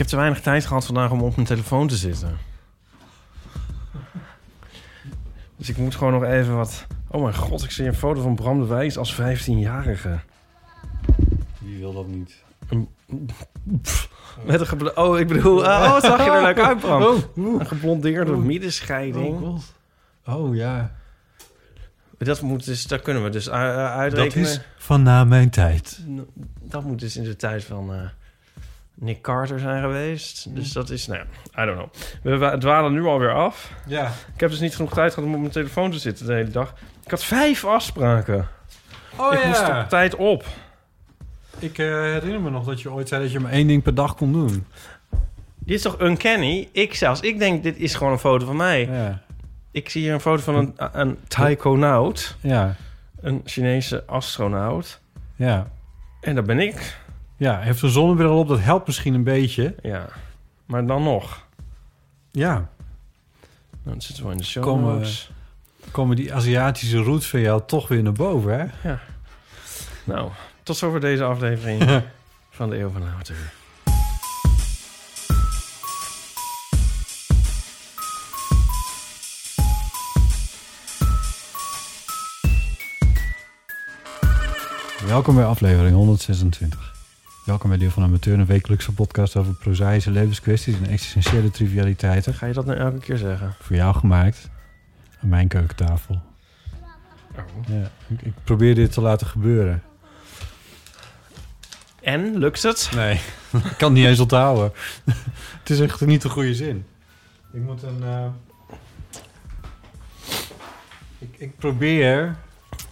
heb te weinig tijd gehad vandaag om op mijn telefoon te zitten. Dus ik moet gewoon nog even wat... Oh mijn god, ik zie een foto van Bram de Wijs als 15-jarige. Wie wil dat niet? Met een geblo- Oh, ik bedoel... Oh, wat zag je er leuk uit, Bram? Oh. Een geblondeerde middenscheiding. Oh, god. Oh ja. Dat moet dus... Daar kunnen we dus u- u- Dat uitrekenen. is van na mijn tijd. Dat moet dus in de tijd van eh, Nick Carter zijn geweest. Dus dat is, nou ja, I don't know. We wa- dwalen nu alweer af. Ja. Ik heb dus niet genoeg tijd gehad om op mijn telefoon te zitten de hele dag. Ik had vijf afspraken. Oh ik moest op tijd op. Ik eh, herinner me nog dat je ooit zei dat je maar één ding per dag kon doen. Dit is toch uncanny? Ik zelfs, ik denk dit is gewoon een foto van mij. Ja. Ik zie hier een foto van een, een taikonaut. Ja. Een Chinese astronaut. Ja. En dat ben ik. Ja, heeft een zonnebril op. Dat helpt misschien een beetje. Ja. Maar dan nog. Ja. Dat zitten we in de show Komen-. Komen die Aziatische roots van jou toch weer naar boven, hè? Nou, tot zover deze aflevering van de Eeuw van de Amateur. Welkom bij aflevering 126. Welkom bij Deel van Amateur, een wekelijkse podcast over prozaïsche levenskwesties en existentiële trivialiteiten. Ga je dat nou elke keer zeggen? Voor jou gemaakt. Aan mijn keukentafel. Oh. Ja, ik, ik probeer dit te laten gebeuren. En, lukt het? Nee, ik kan het niet eens onthouden. het is echt niet de goede zin. Ik moet een... eh, Ik, ik probeer,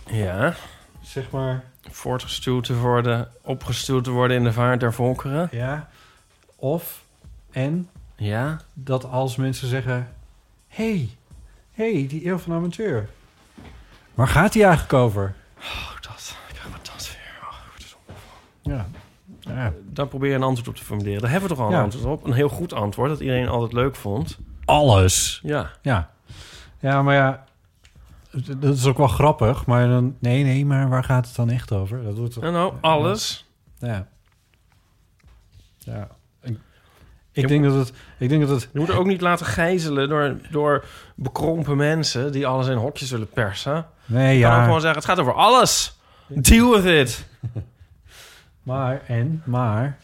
Ja. zeg maar... Voortgestuurd te worden, opgestuurd te worden in de vaart der volkeren. Ja, of en Ja. dat als mensen zeggen... hey, hey, die eeuw van amateur. Waar gaat die eigenlijk over? Oh, dat. Ik ga wat dat weer. Oh, is. Ja, ja. Daar probeer je een antwoord op te formuleren. Daar hebben we toch al een Ja. antwoord op. Een heel goed antwoord, dat iedereen altijd leuk vond. alles. Ja. Ja. Ja, maar ja, dat is ook wel grappig. Maar dan, nee, nee, maar waar gaat het dan echt over? Dat wordt toch... En nou, alles. Ja. Ja. Ik, Je ik denk dat het... Ik denk dat het... Je moet er ook niet laten gijzelen door, door bekrompen mensen... die alles in hokjes willen persen. Nee, Je kan ook ja. gewoon zeggen, het gaat over alles. Deal with it. Maar, en, maar...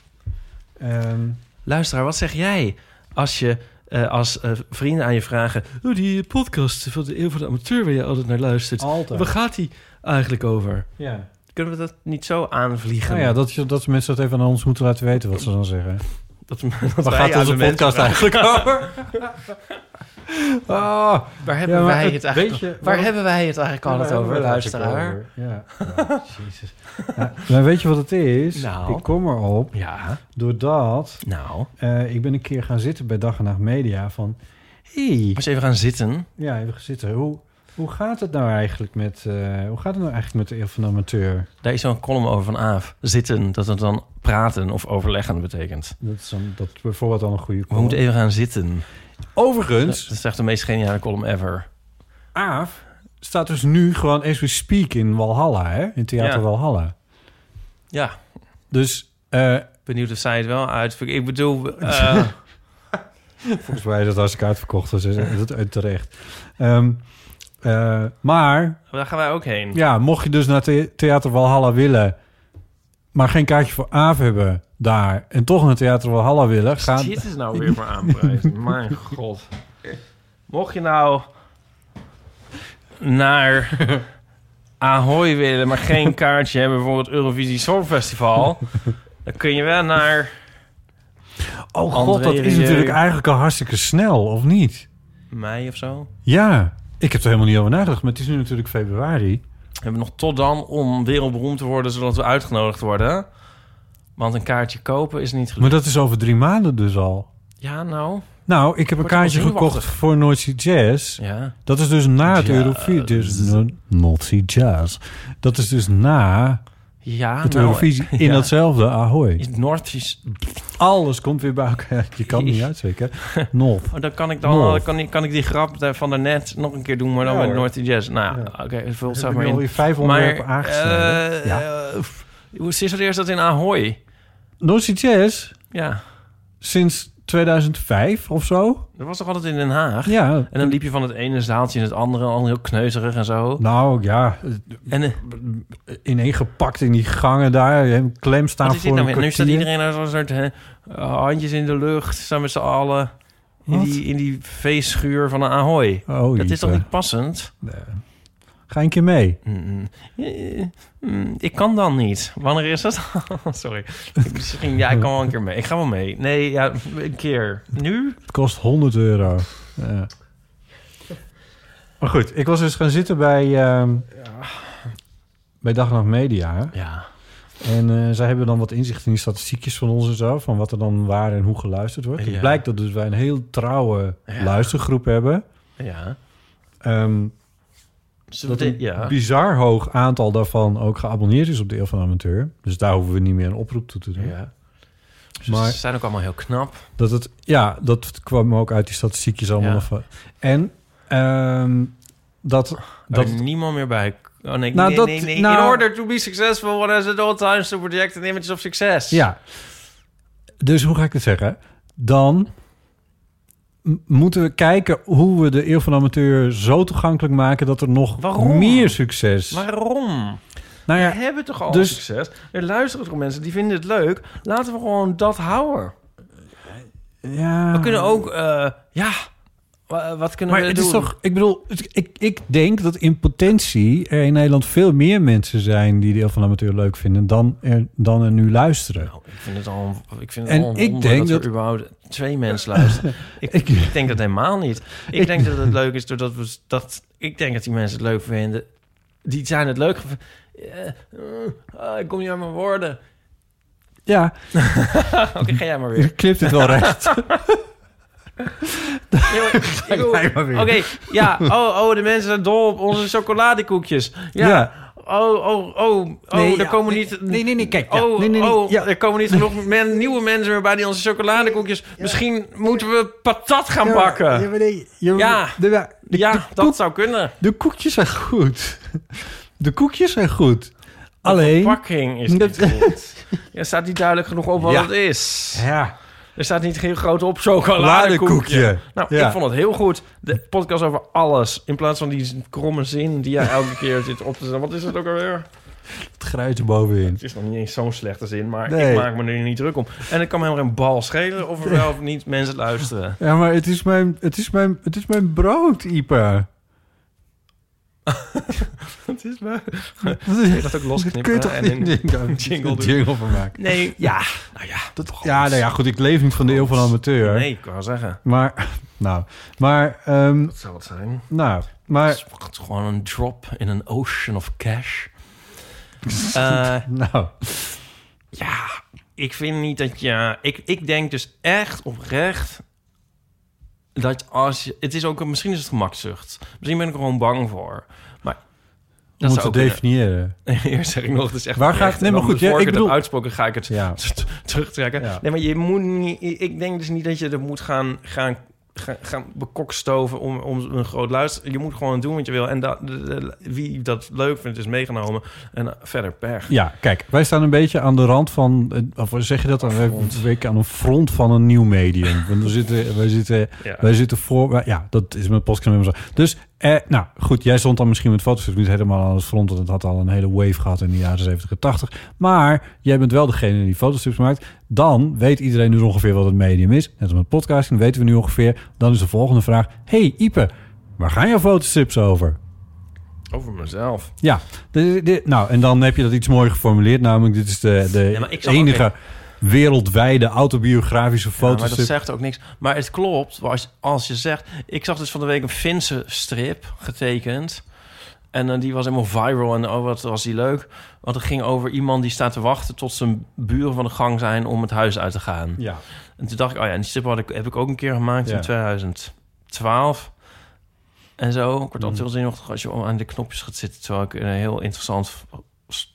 ehm, Luisteraar, wat zeg jij als je... eh, als eh, vrienden aan je vragen... Oh, die podcast van de Eeuw van de Amateur... waar je altijd naar luistert. altijd. Waar gaat die eigenlijk over? Ja. Kunnen we dat niet zo aanvliegen? Nou ja, dat, je- dat mensen dat even aan ons moeten laten weten wat ze dan zeggen. dat, dat Waar gaat onze podcast eigenlijk over? Ah, Waar hebben Ja, wij het- het eigenlijk... waar hebben wij het eigenlijk altijd Waar over, we het luisteraar? over? Ja. Jezus. Ja, maar weet je wat het is? Nou. Ik kom erop Ja, doordat nou. eh, ik ben een keer gaan zitten bij Dag en Nacht Media van... Hey, Als je even gaan zitten... ja, even gaan zitten. Hoe, hoe gaat het nou eigenlijk met, eh, hoe gaat het nou eigenlijk met de eeuw van de amateur? Daar is zo'n column over van Aaf. Zitten, dat het dan praten of overleggen betekent. Dat is dan, dat is bijvoorbeeld dan een goede We column. moeten even gaan zitten. Overigens, Dat is echt de meest geniale column ever. Aaf staat dus nu gewoon as we speak in Walhalla, hè? In Theater Ja. Walhalla. Ja, Dus eh, benieuwd of zij het wel uit... Ik bedoel... eh, volgens mij is dat hartstikke uitverkocht, dus is dat terecht. Ehm, eh, maar daar gaan wij ook heen. ja, mocht je dus naar the- Theater Walhalla willen... maar geen kaartje voor Aaf hebben daar... en toch naar Theater Walhalla willen... gaan. Dit is nou weer voor aanprijzen. Mijn god. Mocht je nou naar Ahoy willen, maar geen kaartje hebben voor het Eurovisie Songfestival, dan kun je wel naar Oh god, André dat is natuurlijk eigenlijk al hartstikke snel, of niet? mei of zo. Ja, ik heb er helemaal niet over nagedacht, maar het is nu natuurlijk februari. We hebben nog tot dan om wereldberoemd te worden, zodat we uitgenodigd worden. Want een kaartje kopen is niet Maar gelukt. dat is over drie maanden dus al. Ja, nou. Nou, ik heb een kaartje gekocht voor Noordzee Jazz. Ja. Dat is dus na het. Eurovisie. Dus Noordzee Jazz. Dat is dus na Ja, het nou, Eurovisie in ja. datzelfde Ahoy. Is Noord Alles komt weer bij elkaar. Je kan niet uitspreken. North. Oh, dan kan ik dan North. kan ik, kan ik die grap van daarnet nog een keer doen, maar dan Ja, met. North Jazz. Nou, Ja. oké, vul het Heb zelf maar in. alweer vijf Maar, onderwerpen aangesneden. eh, Ja. hoe is het eerst dat in Ahoy? Noordzee Jazz Ja, sinds 2005 of zo. dat was toch altijd in Den Haag? Ja. En dan liep je van het ene zaaltje in het andere, al heel kneuzerig en zo. Nou ja, En eh, ineengepakt in die gangen daar. Klem staan wat is dit voor nou een weer? Nu staat iedereen als een soort hè, handjes in de lucht, staan met z'n allen in Wat? die, in die feestschuur van een Ahoy. Oh, dat is toch niet passend? Nee. Ga een keer mee. Mm, eh, mm, Ik kan dan niet. Wanneer is dat? Sorry. Misschien, ja, ik kan wel een keer mee. Ik ga wel mee. Nee, ja, een keer. Nu? Het kost 100 euro. Ja. Maar goed, ik was dus gaan zitten bij, ehm bij Dag en Nacht Media. Ja. En eh, zij hebben dan wat inzicht in die statistiekjes van ons en zo. Van wat er dan waar en hoe geluisterd wordt. Ja. Het blijkt dat dus wij een heel trouwe Ja. luistergroep hebben. Ja. Ehm, dat een ja. bizar hoog aantal daarvan ook geabonneerd is op de Eeuw van de Amateur. Dus daar hoeven we niet meer een oproep toe te doen. ja. Ze Maar- zijn ook allemaal heel knap. Dat het, ja, dat kwam ook uit die statistiekjes allemaal. Ja. nog En ehm, dat, Dat dat er niemand meer bij. Oh nee, Nou, nee, dat- nee, nee. nou- In order to be successful, one has at all times to project an image of success. Ja. Dus hoe ga ik het zeggen? Dan moeten we kijken hoe we de Eeuw van de Amateur zo toegankelijk maken... dat er nog Waarom? meer succes... Waarom? nou We ja, hebben toch al dus- succes? Er luisteren toch mensen die vinden het leuk. Laten we gewoon dat houden. ja... We kunnen ook, eh, ja, wat kunnen Maar we het doen? is toch... Ik bedoel, ik, ik denk dat in potentie er in Nederland veel meer mensen zijn... die de Eeuw van de Amateur leuk vinden dan er, dan er nu luisteren. Nou, ik vind het al, ik vind het En al ik denk dat, dat- er überhaupt twee mensen luisteren. ik, Ik- ik denk dat helemaal niet. Ik, Ik- denk dat het leuk is doordat we dat. Ik denk dat die mensen het leuk vinden. Die zijn het leuk. gev- Eh, eh, ah, ik kom niet aan mijn woorden. Ja, Oké, ga jij maar je weer. knipt het wel recht. Oké, ja. Oh, oh, de mensen zijn dol op onze chocoladekoekjes. Ja. Ja. Oh, oh, oh, oh, Nee, er ja, komen nee, niet... nee, nee, nee, kijk, ja. Oh, Nee, nee, nee, oh, ja. er komen niet genoeg men, nieuwe mensen meer bij die onze chocoladekoekjes... Misschien moeten we patat gaan bakken. Ja, nee, Ja. de, de, de, Ja, de dat koek- zou kunnen. de koekjes zijn goed. De koekjes zijn goed. De Alleen... verpakking is niet goed. Er staat niet duidelijk genoeg op wat Ja. het is. Ja, Er staat niet heel groot op chocoladekoekje. Nou, Ja. ik vond het heel goed. De podcast over alles. In plaats van die kromme zin die jij elke keer zit op te zetten. Wat is het ook alweer? het grijze bovenin. Het is nog niet eens zo'n slechte zin, maar Nee. ik maak me er niet druk om. En ik kan me helemaal geen bal schelen of er wel of niet mensen luisteren. Ja, maar het is mijn, het is mijn, het is mijn brood, Ipa. Het is me. Dat Kun je dat ook losknippen kun je toch en niet een jingle een doen? jingle van maken. Nee, ja. Nou ja, dat toch Ja, nou ja, goed, ik leef niet van de eeuw van amateur. Nee, ik wou zeggen. Maar, nou, maar, ehm, Dat zou het zijn. nou, maar, Het is gewoon een drop in een ocean of cash. Eh, nou, ja, ik vind niet dat je... Ik, ik denk dus echt oprecht... Dat als je... Het is ook... Misschien is het gemakzucht. Misschien ben ik er gewoon bang voor. Maar... Dat te ook kunnen. definiëren. Eerst zeg ik nog, het is echt Waar oprecht. gaat- nee, maar goed, ja, ik ik bedoel- heb uitsproken, ga ik het Ja. terugtrekken. Ja. Nee, maar je moet niet... Ik denk dus niet dat je er moet gaan, gaan, gaan, gaan bekokstoven om, om een groot luister. Je moet gewoon doen wat je wil. En dat, de- wie dat leuk vindt, is meegenomen. En verder pech. Ja, kijk, wij staan een beetje aan de rand van, eh, of zeg je dat dan? Wij aan een front van een nieuw medium. Want we zitten, wij zitten, Ja. wij zitten voor, wij- ja, dat is mijn podcast zo. Dus Eh, nou, goed, jij stond dan misschien met foto's niet helemaal aan het front... want het had al een hele wave gehad in de jaren 70 en 80. Maar jij bent wel degene die fotostrips maakt. Dan weet iedereen nu ongeveer wat het medium is. Net als met podcasting weten we nu ongeveer. Dan is de volgende vraag... hey, Ipe, waar gaan jouw fotostrips over? Over mezelf. Ja, de, de- nou, en dan heb je dat iets mooier geformuleerd. Namelijk, dit is de, de Ja, ook enige wereldwijde autobiografische Ja, maar dat zegt ook niks. Maar het klopt, als, als je zegt... Ik zag dus van de week een Finse strip getekend. En eh, die was helemaal viral. En oh, wat was die leuk. Want het ging over iemand die staat te wachten... tot zijn buren van de gang zijn om het huis uit te gaan. Ja. En toen dacht ik, oh ja, en die strip had ik, heb ik ook een keer gemaakt Ja. in 2012. En zo. Ik word Mm. heel als je aan de knopjes gaat zitten... terwijl ik een heel interessant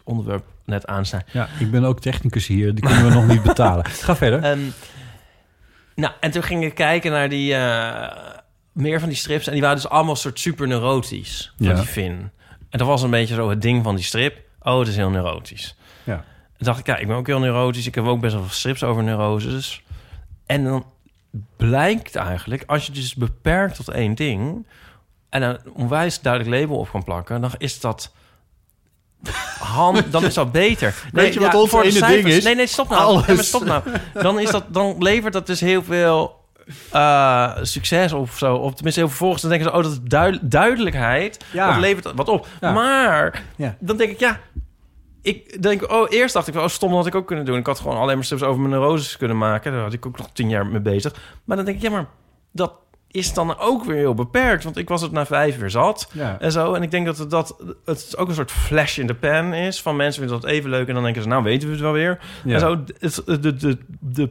onderwerp net aansnij. Ja, ik ben ook technicus hier. Die kunnen we nog niet betalen. Ga verder. En, nou, en toen ging ik kijken naar die... eh, meer van die strips. En die waren dus allemaal soort super neurotisch. Van Ja. die Finn. En dat was een beetje zo het ding van die strip. Oh, het is heel neurotisch. Ja. Dacht ik, ja, ik ben ook heel neurotisch. Ik heb ook best wel veel strips over neuroses. En dan blijkt eigenlijk, als je dus beperkt tot één ding... en een onwijs duidelijk label op kan plakken... dan is dat... Hand, dan is dat beter. Weet je wat ons voor de ene cijfers- ding is? Nee, nee, stop nou. Alles. Nee, stop nou. Dan, is dat, dan levert dat dus heel veel eh, succes of zo. Of tenminste, heel vervolgens dan denken ze... oh, dat is duid- duidelijkheid. Ja. Dat levert wat op. Ja. Maar dan denk ik, ja... Ik denk, oh, eerst dacht ik, oh, stom, dat had ik ook kunnen doen. Ik had gewoon alleen maar strips over mijn neuroses kunnen maken. Daar had ik ook nog tien jaar mee bezig. Maar dan denk ik, ja, maar dat is dan ook weer heel beperkt. Want ik was het na vijf uur zat Ja. en zo. En ik denk dat het, dat het ook een soort flash in de pan is. Van mensen vinden dat even leuk. En dan denken ze, nou weten we het wel weer. Ja. En zo, het, de, de, de, de,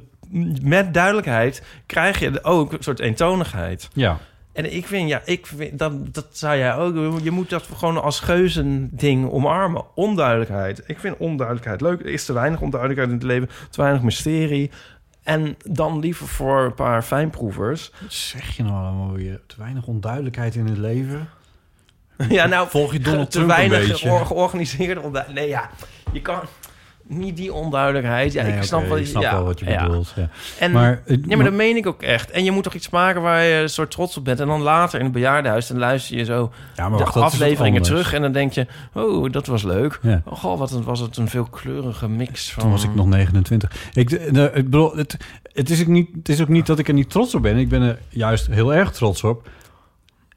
met duidelijkheid krijg je ook een soort eentonigheid. Ja. En ik vind, ja, ik vind, dat, dat zou jij ook doen. Je moet dat gewoon als geuzending omarmen. Onduidelijkheid. Ik vind onduidelijkheid leuk. Er is te weinig onduidelijkheid in het leven. Te weinig mysterie. En dan liever voor een paar fijnproevers. Wat zeg je nou allemaal weer? Te weinig onduidelijkheid in het leven? Ja, nou, Volg je Donald te Trump een weinig beetje? geor- georganiseerde onduidelijkheid. Nee, ja, je kan niet die onduidelijkheid. Ja, Nee, ik snap, wel, ik snap ja, wel wat je ja. bedoelt. Ja. En, Maar, eh, ja, maar dat meen ik ook echt. En je moet toch iets maken waar je een soort trots op bent. En dan later in het bejaardenhuis, dan luister je zo Ja, maar de wacht, wat afleveringen terug. En dan denk je, oh, dat was leuk. Oh, goh, wat een- was het een veelkleurige mix van... Toen was ik nog 29. Ik, de, de- ik bedoel, het, het, is ook niet, het is ook niet dat ik er niet trots op ben. Ik ben er juist heel erg trots op.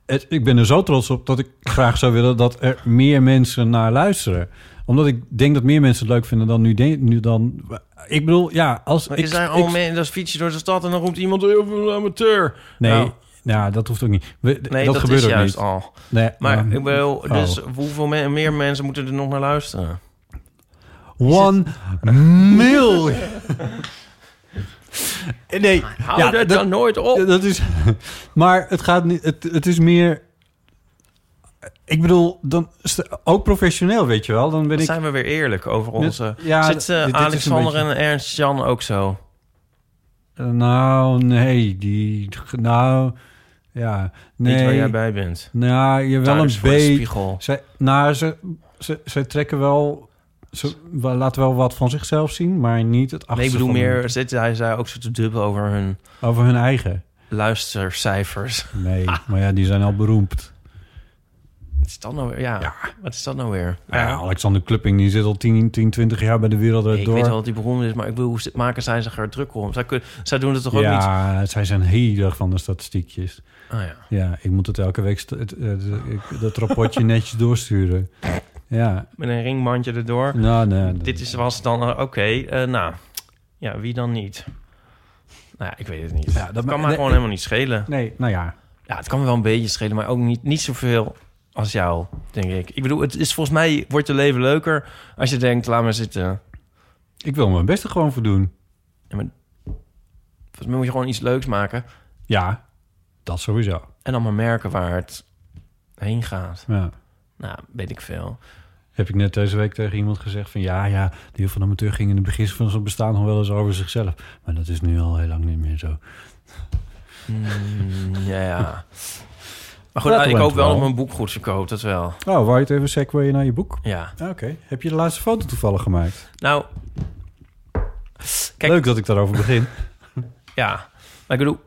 Het, ik ben er zo trots op dat ik graag zou willen dat er meer mensen naar luisteren. Omdat ik denk dat meer mensen het leuk vinden dan nu. dan, ik bedoel, ja, als Maar ik, is daar ik- allemaal mee, dan fiets je door de stad en dan roept iemand heel veel amateur. Nee, Nou, ja, dat hoeft ook niet. We- nee, dat, dat, gebeurt is ook juist niet. al. Nee, Maar ik wil, oh. dus hoeveel me- meer mensen moeten er nog naar luisteren? One million. nee, Hou ja, dat dat- dan nooit op. dat is. Maar het gaat niet. Het, het is meer. Ik bedoel, dan ook professioneel, weet je wel. Dan ben Dan ik. zijn we weer eerlijk over onze... ja, Zit dit- eh, dit Alexander beetje- en Ernst Jan ook zo? Eh, nou, nee, die. Nou, ja, nee. Niet waar jij bij bent. Nou, je wel Thuis een beetje. Zij, nou, ze, ze, ze trekken wel. Ze wel- laten wel wat van zichzelf zien, maar niet het Nee, achterste ik bedoel meer... hun- Zit hij zei ook zo te dubbel over hun over hun eigen. luistercijfers. Nee, maar ja, die zijn al beroemd. Wat is dat nou weer? Ja, wat is dat nou weer? Ja, Alexander Klupping die zit al 10, 10 20 jaar bij de wereld ik door. weet wel dat hij beroemd is, maar ik bedoel, hoe maken zij zich er druk om? Zij, kun, zij doen het toch ook niet? ja, zij zijn heel erg van de statistiekjes. Ah, ja. Ja, ik moet het elke week het, dat rapportje netjes doorsturen. Ja, Met een ringbandje erdoor. nou, nee. nee. Dit is, was dan, eh, oké, eh, nou, ja, wie dan niet? Nou ja, ik weet het niet. Ja, dat kan maar nee, gewoon ik- helemaal niet schelen. Nee, nou ja. Ja, het kan me wel een beetje schelen, maar ook niet, niet zoveel als jou, denk ik. Ik bedoel, het is volgens mij wordt je leven leuker als je denkt, laat maar zitten. Ik wil mijn beste gewoon voor doen. Ja, maar volgens mij moet je gewoon iets leuks maken Ja, dat sowieso. en dan maar merken waar het heen gaat. Ja. Nou, weet ik veel. Heb ik net deze week tegen iemand gezegd van... ja, ja, de heer van amateur ging in het begin van zijn bestaan nog wel eens over zichzelf. Maar dat is nu al heel lang niet meer zo. Mm, ja, ja. Maar goed, ik hoop wel wel. dat mijn boek goed verkoopt, dat wel. Oh, wou je het even segwayen naar je boek? Ja. Ah, Oké. Heb je de laatste foto toevallig gemaakt? Nou, kijk, Leuk dat ik daarover begin. ja. Maar ik bedoel,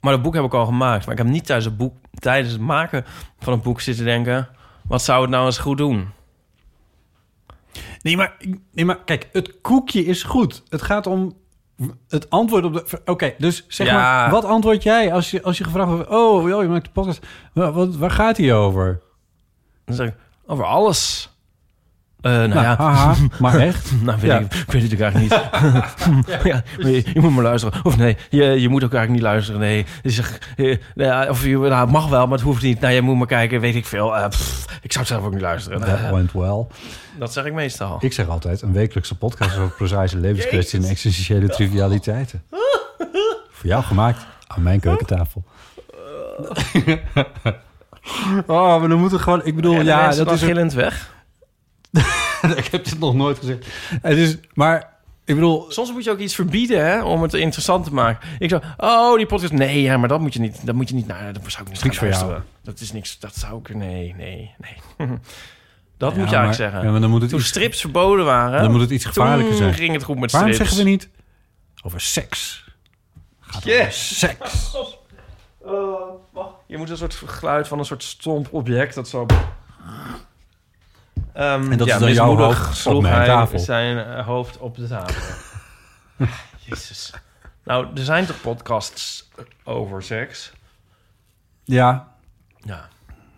Maar dat boek heb ik al gemaakt. Maar ik heb niet tijdens het, boek, tijdens het maken van het boek zitten denken... wat zou het nou eens goed doen? Nee, maar, nee, maar kijk, het koekje is goed. Het gaat om het antwoord op de... Oké, dus zeg Ja. maar, wat antwoord jij als je, als je gevraagd wordt... Oh, joh, je maakt de podcast. Wat, waar gaat hij over? Dan zeg ik, over alles. Eh, nou, Nou, ja, haha, maar echt? nou weet Ja. ik, ik weet het ook eigenlijk niet. ja, je, je moet maar luisteren. Of nee, je, je moet ook eigenlijk niet luisteren. Nee, je zegt, eh, nou ja, of je nou, het mag wel, maar het hoeft niet. Nou, je moet maar kijken, weet ik veel. Eh, pff, ik zou het zelf ook niet luisteren. That went well. dat zeg ik meestal. Ik zeg altijd, een wekelijkse podcast over prozaïsche levenskwesties en existentiële trivialiteiten. Voor jou gemaakt aan mijn keukentafel. oh, maar dan moeten we gewoon... Ik bedoel, ja, dat is... gillend weg. ik heb dit nog nooit gezegd. Het is, maar ik bedoel... Soms moet je ook iets verbieden hè, om het interessant te maken. Ik zo, oh, die podcast. Nee, ja, maar dat moet je niet. Dat moet je niet. Nou, dat zou ik niet Niks gaan voor jou. Dat is niks. Dat zou ik. Nee, nee, nee. dat Ja, moet je maar- eigenlijk zeggen. Ja, maar dan moet het Toen iets, strips verboden waren. dan moet het iets gevaarlijker zijn. ging het goed met Waarom strips. zeggen we niet over seks? Gaat over Yes. seks. Je moet een soort geluid van een soort stomp object dat zo. Ehm, En dat ja, is dan jouw hoofd op sloeg hij tafel. zijn eh, hoofd op de tafel. Jezus. Nou, er zijn toch podcasts over seks? Ja, Ja.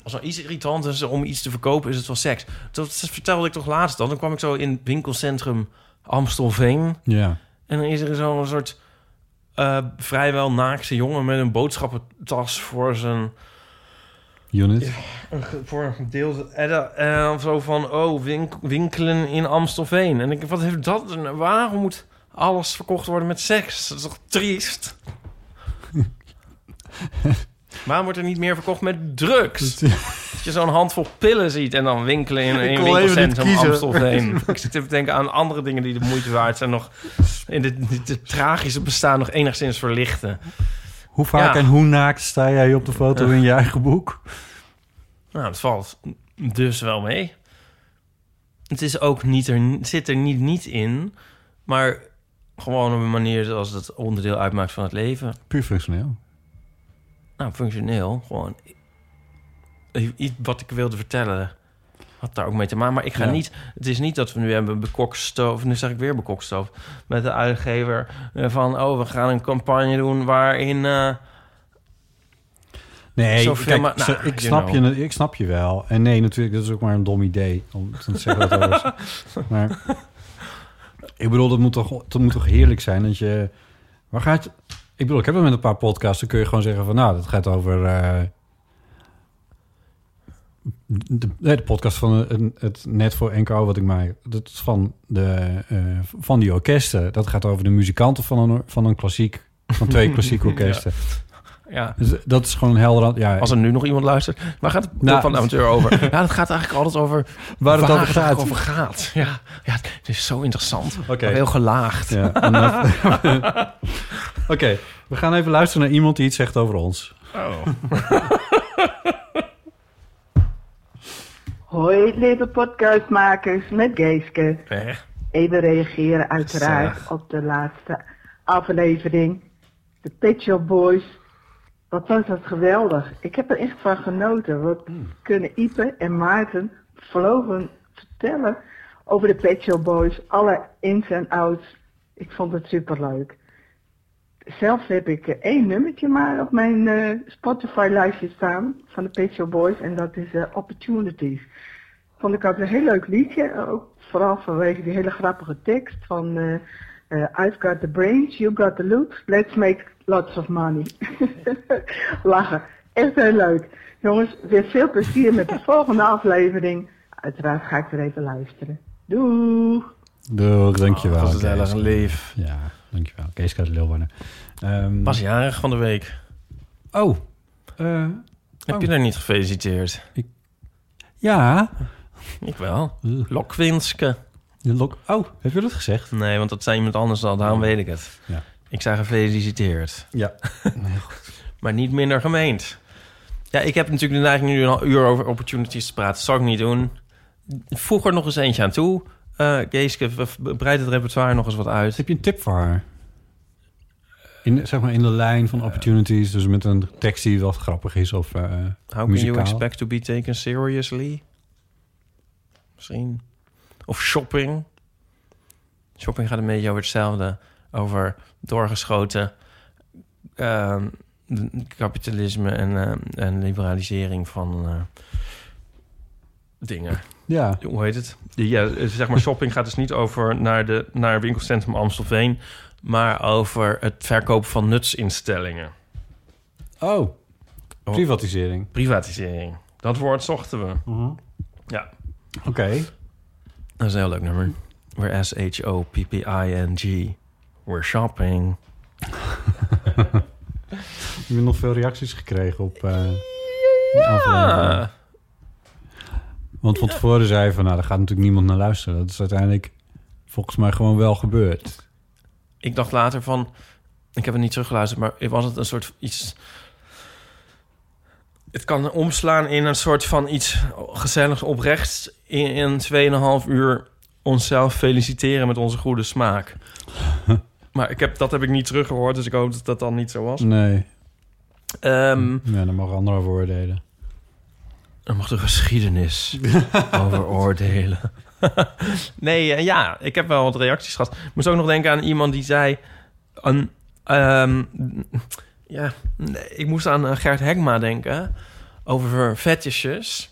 Als er iets irritant is om iets te verkopen, is het wel seks. Dat vertelde ik toch laatst al. Dan kwam ik zo in het winkelcentrum Amstelveen. ja. En dan is er zo'n soort eh, vrijwel naakse jongen met een boodschappentas voor zijn... Unit. Voor een. En, dan- en dan zo van, oh, wink- winkelen in Amstelveen. En ik wat heeft dat... Waarom moet alles verkocht worden met seks? Dat is toch triest? Waarom wordt er niet meer verkocht met drugs? Dat je zo'n handvol pillen ziet en dan winkelen in een winkelcentrum. Amstelveen. ik zit even te denken aan andere dingen die de moeite waard zijn. Nog in dit, tragische bestaan nog enigszins verlichten. Hoe vaak Ja. en hoe naakt sta jij op de foto in je eigen boek? Nou, dat valt dus wel mee. Het is ook niet er, zit er niet, niet in, maar gewoon op een manier zoals het onderdeel uitmaakt van het leven. Puur functioneel. Nou, functioneel, gewoon iets wat ik wilde vertellen had daar ook mee te maken. Maar ik ga Ja. niet. Het is niet dat we nu hebben bekokstoof. Nu zeg ik weer bekokstoof met de uitgever eh, van oh, we gaan een campagne doen waarin. eh, Nee, Zoveel kijk, maar- nou, ik, snap know. je, ik snap je wel. En nee, natuurlijk, dat is ook maar een dom idee. Om te zeggen dat. Maar ik bedoel, dat moet, toch, dat moet toch heerlijk zijn dat je... Waar gaat... Ik bedoel, ik heb het met een paar podcasts. Dan kun je gewoon zeggen van, nou, dat gaat over... eh, de podcast van het, het Net voor NKO wat ik maak. Dat is van, de, eh, van die orkesten. Dat gaat over de muzikanten van een, van een klassiek... Van twee klassieke orkesten. ja. Dus dat is gewoon een helder... Ja, Als er nu nog iemand luistert, waar gaat het Nou, van de amateur over? Ja, dat gaat eigenlijk altijd over Waar het over gaat. over gaat. Ja, ja, het is zo interessant. Heel gelaagd. Ja, Oké, we gaan even luisteren naar iemand die iets zegt over ons. Oh. Hoi, lieve podcastmakers met Geeske. Eh, Even reageren uiteraard op de laatste aflevering. De Pet Boys. Wat was dat geweldig. Ik heb er echt van genoten. Wat kunnen Ipe en Maarten vlogen vertellen over de Pet Shop Boys. Alle ins en outs. Ik vond het superleuk. Zelf heb ik één nummertje maar op mijn eh, Spotify-lijstje staan van de Pet Shop Boys. En dat is eh, Opportunities. Vond ik ook een heel leuk liedje. Ook vooral vanwege die hele grappige tekst van eh, eh, I've got the brains, you got the looks, let's make lots of money. Lachen. Echt heel leuk. Jongens, weer veel plezier met de volgende aflevering. Uiteraard ga ik er even luisteren. Doei! Doeg, dankjewel. dat is Kees. heel erg. Ja, dankjewel. Kees uit Leeuwarden. Ehm, Was jarig van de week. Oh. eh, Heb Oh. je er niet gefeliciteerd? ja. Ik wel. Lokwinske. De lok- oh, heb je dat gezegd? Nee, want dat zei iemand anders al. Daarom weet ik het. Ja. Ik zei gefeliciteerd. Ja. Maar niet minder gemeend. Ja, ik heb natuurlijk de neiging nu een uur over opportunities te praten. Zal ik niet doen. Voeg er nog eens eentje aan toe. Eh Geeske, breid het repertoire nog eens wat uit. Heb je een tip voor haar? in, zeg maar in de lijn van opportunities. Dus met een tekst die wat grappig is of eh How can muzikaal. you expect to be taken seriously? Misschien. Of shopping. Shopping gaat een beetje over hetzelfde. Over doorgeschoten ehm, kapitalisme en, ehm, en liberalisering van eh, dingen. Ja, Hoe heet het? Ja, eh, zeg maar, shopping gaat dus niet over naar, de, naar winkelcentrum Amstelveen... maar over het verkopen van nutsinstellingen. oh, privatisering. Privatisering. Dat woord zochten we. Ja. Oké. Dat is een heel leuk nummer. We're S-H-O-P-P-I-N-G. We're shopping. Heb je nog veel reacties gekregen op aflevering? Ah, Want van tevoren zei je van, nou, daar gaat natuurlijk niemand naar luisteren. Dat is uiteindelijk volgens mij gewoon wel gebeurd. ik dacht later van... Ik heb het niet teruggeluisterd, maar was het een soort iets... Het kan omslaan in een soort van iets gezelligs oprechts... in, in 2,5 uur onszelf feliciteren met onze goede smaak. maar ik heb, dat heb ik niet teruggehoord, dus ik hoop dat dat dan niet zo was. Nee, Ehm ja, daar mogen anderen over oordelen. Dan mag de geschiedenis over oordelen. nee, eh, ja, ik heb wel wat reacties gehad. Ik moest ook nog denken aan iemand die zei... Een, ehm, ja, ik moest aan eh, Gert Hekma denken... over fetishes.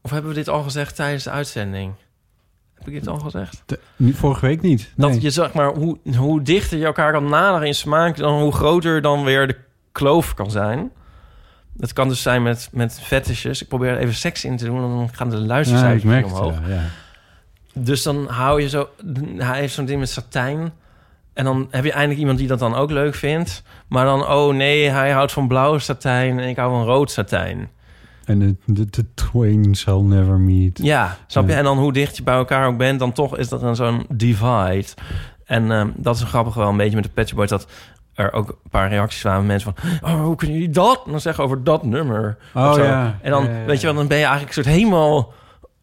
Of hebben we dit al gezegd tijdens de uitzending? Heb ik dit al gezegd? De- vorige week niet. Nee. Dat je zeg maar, hoe, hoe dichter je elkaar kan naderen in smaak... dan hoe groter dan weer de kloof kan zijn. Het kan dus zijn met, met fetishes. Ik probeer er even seks in te doen... en dan gaan de luistercijfers het, omhoog. ja, ja. Dus dan hou je zo... Hij heeft zo'n ding met satijn. En dan heb je eindelijk iemand die dat dan ook leuk vindt. Maar dan, oh nee, hij houdt van blauw satijn... en ik hou van rood satijn. En de, twain shall never meet. Ja, snap je? En dan hoe dicht je bij elkaar ook bent... dan toch is dat dan zo'n divide. En ehm, dat is grappig wel een beetje met de Boys... dat er ook een paar reacties waren van mensen van... oh, hoe kunnen jullie dat dan zeggen over dat nummer? Oh, ja. En dan, Ja, ja, ja. weet je wel, dan ben je eigenlijk een soort helemaal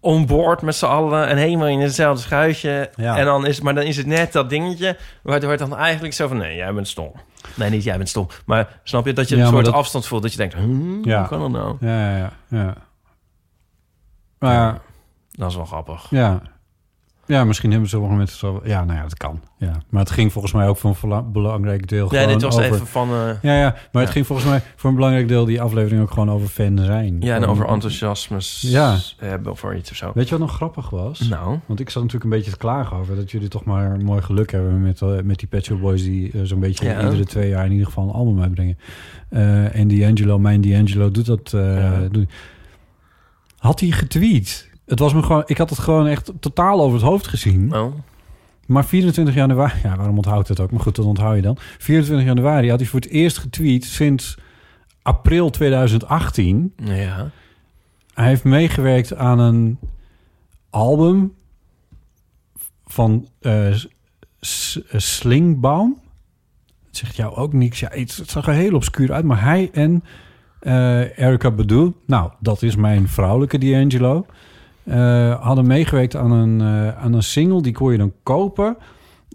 on board met z'n allen... en helemaal in hetzelfde schuitje. Ja. En dan is, maar dan is het net dat dingetje... waardoor het dan eigenlijk zo van... nee, jij bent stom. Nee, niet jij bent stom. Maar snap je dat je een soort dat- afstand voelt... dat je denkt, hmm, Ja. hoe kan dat nou? Ja, ja, ja. ja. Maar ja, Dat is wel grappig. ja. Ja, misschien hebben sommige mensen zo... Ja, nou ja, dat kan. Ja. Maar het ging volgens mij ook voor een belangrijk deel Nee, dit was over... even van... eh, Ja, ja, maar het ging volgens mij voor een belangrijk deel die aflevering ook gewoon over fan zijn. Ja, en over enthousiasmes Ja. hebben voor iets of zo. Weet je wat nog grappig was? Nou, Want ik zat natuurlijk een beetje te klagen over dat jullie toch maar mooi geluk hebben met, eh, met die Pet Shop Boys die eh, zo'n beetje Ja. iedere twee jaar in ieder geval een album uitbrengen. En D'Angelo, mijn D'Angelo doet dat. doet- Had hij getweet? Het was me gewoon, ik had het gewoon echt totaal over het hoofd gezien. oh. Maar 24 januari, ja, waarom onthoudt het ook? Maar goed, dat onthoud je dan. 24 januari had hij voor het eerst getweet sinds april 2018. Ja. Hij heeft meegewerkt aan een album van S- Slingbaum. Het zegt jou ook niks. Ja, het, het zag er heel obscuur uit. Maar hij en eh Erica Badu, nou, dat is mijn vrouwelijke D'Angelo... eh, hadden meegewerkt aan een, eh, aan een single. Die kon je dan kopen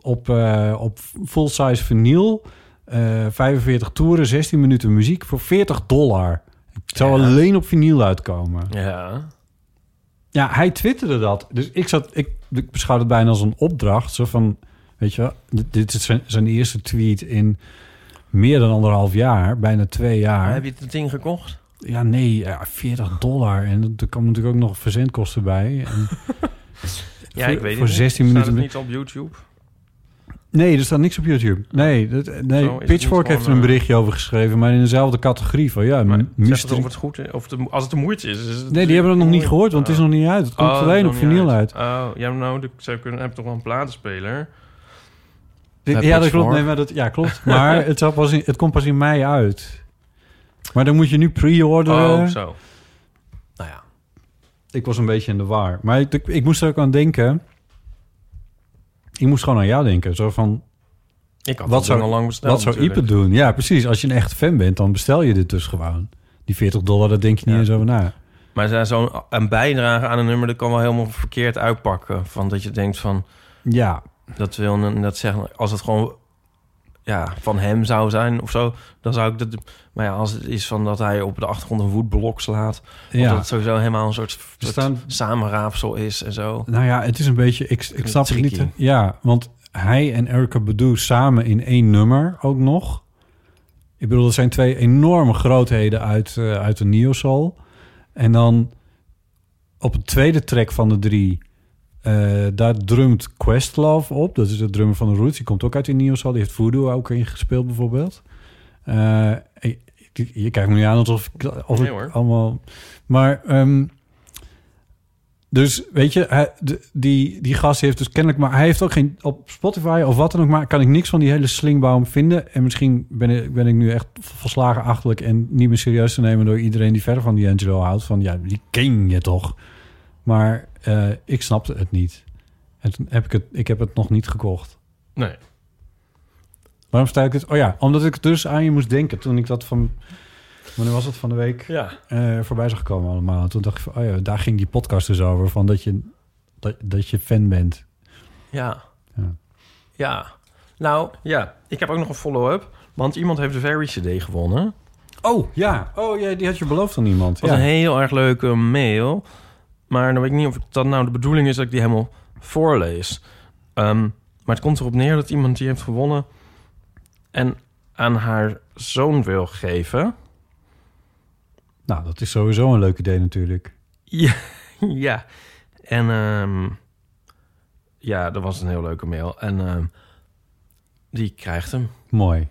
op, eh, op full-size vinyl. Eh 45 toeren, 16 minuten muziek voor 40 dollar. Het zou Ja. alleen op vinyl uitkomen. Ja. Ja, hij twitterde dat. Dus ik zat, ik, ik beschouw het bijna als een opdracht. Zo van, weet je dit is zijn, zijn eerste tweet in meer dan anderhalf jaar, bijna twee jaar. Heb je het ding gekocht? Ja, nee, ja, 40 dollar. En er- komen natuurlijk ook nog verzendkosten bij. En Ja, voor, ik weet voor het 16 niet. minuten. Staat het niet op YouTube? Nee, er staat niks op YouTube. Nee, dat, nee Pitchfork heeft er een berichtje over geschreven, maar in dezelfde categorie van ja, Maar m- zeg het mystery. of het goed is, of de, als het de moeite is. is het Nee, die hebben het nog niet gehoord, want het is nog niet uit. Het komt Oh, alleen op vinyl uit. Oh, ja, nou, de, ze kunnen, hebben toch wel een platenspeler? Ja, dat klopt. Nee, maar dat, ja, klopt. Maar het, zal pas in, het komt pas in mei uit. Maar dan moet je nu pre-orderen. Oh, zo. Nou ja. ik was een beetje in de war. Maar ik, ik, moest er ook aan denken. Ik moest gewoon aan jou denken. Zo van, Ik had Wat zou- al lang besteld wat zou. Ipe doen? Ja, precies. Als je een echte fan bent, dan bestel je dit dus gewoon. Die 40 dollar, dat denk je niet Ja. eens over na. Maar zo'n een bijdrage aan een nummer... dat kan wel helemaal verkeerd uitpakken. Van dat je denkt van... Ja, Dat wil dat zeggen... Als het gewoon ja, van hem zou zijn of zo, dan zou ik dat. Maar ja, als het is van dat hij op de achtergrond een woedblok slaat, of Ja. dat het sowieso helemaal een soort, soort staan- samenraapsel is en zo. Nou ja, het is een beetje... Ik, ik snap het niet. Ja, want hij en Erica Badu samen in één nummer ook nog. Ik bedoel, dat zijn twee enorme grootheden uit, eh, uit de neo-soul. En dan op het tweede track van de drie... eh, daar drumt Questlove op. Dat is de drummer van de Roots. Die komt ook uit neo-soul. Die heeft Voodoo ook ingespeeld bijvoorbeeld. Eh, je, je kijkt me nu aan alsof ik... Of Nee, ik hoor. allemaal... Maar... ehm, dus weet je, hij, de- die, die gast heeft dus kennelijk... maar hij heeft ook geen... op Spotify of wat dan ook maar... kan ik niks van die hele slingbaum vinden. En misschien ben ik, ben ik nu echt verslagen achterlijk... en niet meer serieus te nemen door iedereen die verder van D'Angelo houdt. Van ja, die ken je toch. Maar eh, ik snapte het niet. En toen heb ik het... Ik heb het nog niet gekocht. Nee. Waarom sta ik het? Oh ja, omdat ik dus aan je moest denken... toen ik dat van... Wanneer was het van de week? Ja. eh, voorbij zag komen allemaal. En toen dacht ik van, oh ja, daar ging die podcast dus over. Van dat je, dat, dat je fan bent. Ja. Ja. Ja. Nou, ja. Ik heb ook nog een follow-up. Want iemand heeft de Very CD gewonnen. Oh, ja. Oh ja, die had je beloofd aan iemand. Ja. een heel erg leuke mail. Maar dan weet ik niet of dat nou de bedoeling is dat ik die helemaal voorlees. Ehm, maar het komt erop neer dat iemand die heeft gewonnen... en aan haar zoon wil geven. Nou, dat is sowieso een leuk idee natuurlijk. Ja, ja. En ehm, ja, dat was een heel leuke mail. En ehm, die krijgt hem. Mooi.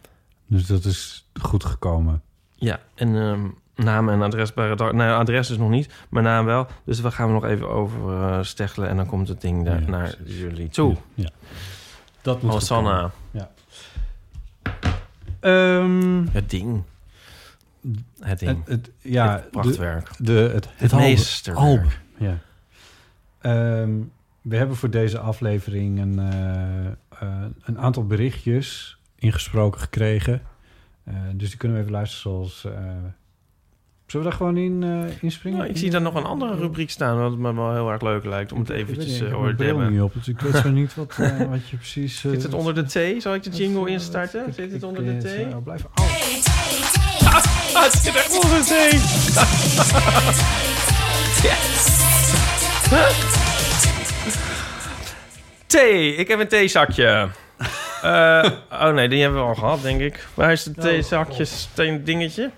Dus dat is goed gekomen. Ja, en ehm, naam en adres bij redact- Nou, adres is nog niet, maar naam wel. Dus we gaan we nog even over eh, steggelen en dan komt het ding daar Ja, naar jullie toe. Ja. Dat moet Oh. Ja. Ehm, Het ding. Het ding. het, het, ja, Het prachtwerk. De, de, het, het, Het album- Ja. Ehm, we hebben voor deze aflevering een, eh, eh, een aantal berichtjes ingesproken gekregen. Eh, dus die kunnen we even luisteren zoals... eh, zullen we daar gewoon in eh, inspringen? Nou, ik zie daar nog een andere rubriek staan, wat me wel heel erg leuk lijkt om het eventjes uh, heb over mijn te bril hebben. niet op, dus ik weet zo niet wat, eh, wat je precies... eh, Zit het onder de T? Zal ik de jingle instarten? ik- Zit het ik, onder de eh, T? zou- blijf af. Ah, het zit echt onder de T! Thee. Ik heb een theezakje. Eh, oh nee, die hebben we al gehad, denk ik. Waar is het theezakjes thee dingetje?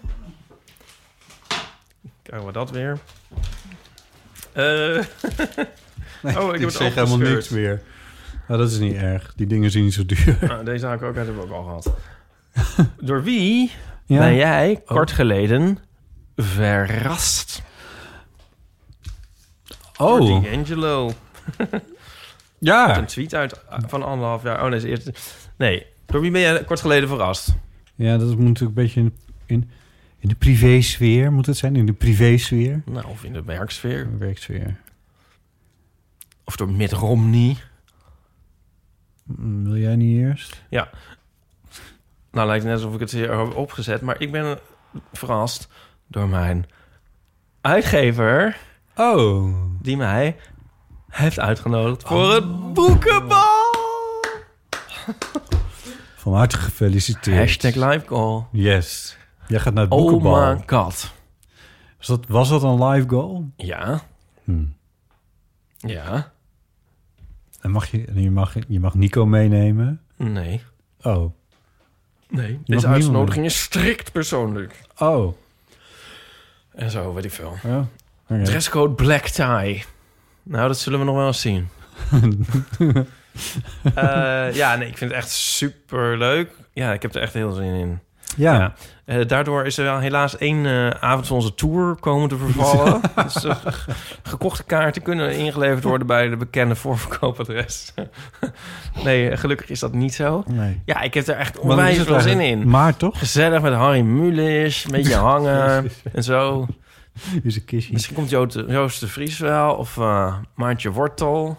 Kijken we dat weer. Eh, oh, ik heb zeg helemaal niks meer. Nou, dat is niet erg. Die dingen zien niet zo duur. Nou, deze haak ook uit hebben we ook al gehad. Door wie Ja. ben jij kort geleden verrast? Oh, Door D'Angelo. ja. Een tweet uit van anderhalf jaar. Oh nee, is eerst. Nee. Door wie ben jij kort geleden verrast? Ja, dat moet natuurlijk een beetje in, in, de privésfeer, moet het zijn? In de privésfeer? Nou, of in de werksfeer. Werksfeer. Of door Mitt Romney. Mm, Wil jij niet eerst? Nou, lijkt het net alsof ik het hier heb opgezet. Maar ik ben verrast door mijn uitgever... Oh. die mij heeft uitgenodigd voor het boekenbal. Van harte gefeliciteerd. Hashtag live call. Yes. Jij gaat naar het Oh boekenbal. my god. Was, dat, was dat een live goal? Ja. Hm. Ja. En mag je, je, mag, je mag Nico meenemen? Nee. Oh. Nee. Deze uitnodiging is strikt persoonlijk. Oh. En zo, weet ik veel. Ja. Dresscode black tie. Nou, dat zullen we nog wel eens zien. Eh, ja, nee, ik vind het echt super leuk. Ja, ik heb er echt heel zin in. Ja. Ja. Eh, daardoor is er wel helaas één eh, avond van onze tour komen te vervallen. dus eh, gekochte kaarten kunnen ingeleverd worden bij de bekende voorverkoopadres. nee, gelukkig is dat niet zo. Nee. Ja, ik heb er echt onwijs veel zin in. Maar toch? Gezellig met Harry Mulisch, een beetje hangen en zo. Is een kistje. Misschien komt Joost de, Joost de Vries wel of eh Maartje Wortel.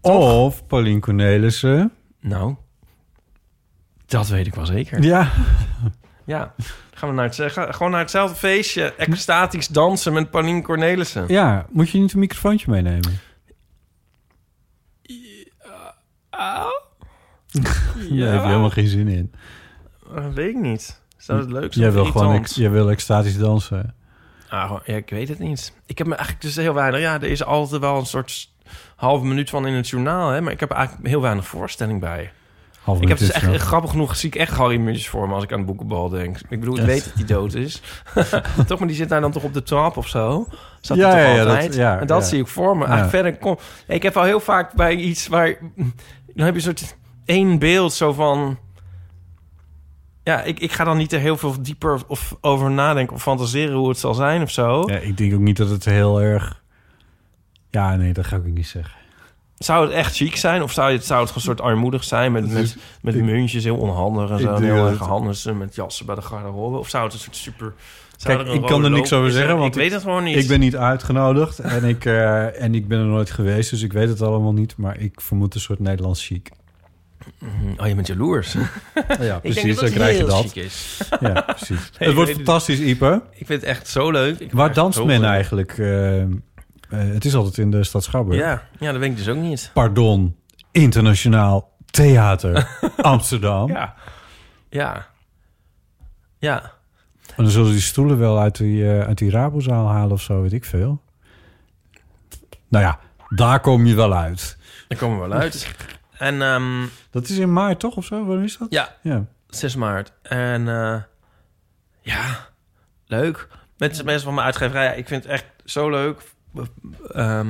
Of Paulien Cornelissen. Nou, dat weet ik wel zeker. Ja. Ja, gaan we naar het, ga- gewoon naar hetzelfde feestje. Extatisch dansen met Paulien Cornelissen. Ja, moet je niet een microfoontje meenemen? Daar heb je helemaal geen zin in. Uh, weet ik niet. Zou het leuk zijn? Jij wil gewoon irritant? ex- jij wil extatisch dansen. Ah, ja, ik weet het niet. Ik heb me eigenlijk dus heel weinig... Ja, er is altijd wel een soort halve minuut van in het journaal, hè. Maar ik heb eigenlijk heel weinig voorstelling bij. Half ik heb dus echt, grappig genoeg, zie ik echt Harry Muntjes voor me als ik aan de boekenbal denk. Ik bedoel, ik weet dat hij dood is. toch, maar die zit daar dan toch op de trap of zo? Zat Ja, toch ja, ja, dat- altijd? ja, en dat ja. zie ik voor me. Ja. Verder kom... Ik heb al heel vaak bij iets waar... Dan heb je een soort één beeld zo van... Ja, ik, ik ga dan niet er heel veel dieper of over nadenken of fantaseren hoe het zal zijn of zo. Ja, ik denk ook niet dat het heel erg... Ja, nee, dat ga ik niet zeggen. Zou het echt chic zijn? Of zou het, zou het een soort armoedig zijn met, met, met ik- muntjes, heel onhandig en zo? Heel erg handelsen met jassen bij de garderobe? Of zou het een soort super... Kijk, ik kan er niks over er- zeggen, want ik weet het gewoon niet. Ik ben niet uitgenodigd en ik, eh, en ik ben er nooit geweest, dus ik weet het allemaal niet. Maar ik vermoed een soort Nederlands chic. Oh, je bent jaloers. Ja, precies, dan het krijg je dat. is. Ja, precies. Nee, het wordt fantastisch, Ipe. Ik vind het echt zo leuk. Ik Waar danst men leuk. eigenlijk? Eh, het is altijd in de stad Schouwburg. Ja, ja, dat weet ik dus ook niet. Pardon, internationaal theater Amsterdam. Ja. Ja. Ja. En dan zullen die stoelen wel uit die, eh, uit die Rabozaal halen of zo, weet ik veel. Nou ja, daar kom je wel uit. Daar komen we wel uit. En ehm, Dat is in maart toch of zo? Wanneer is dat? ja, Ja. 6 maart. En eh, ja, leuk. Met mensen van mijn uitgeverij. Ja, ik vind het echt zo leuk. Ehm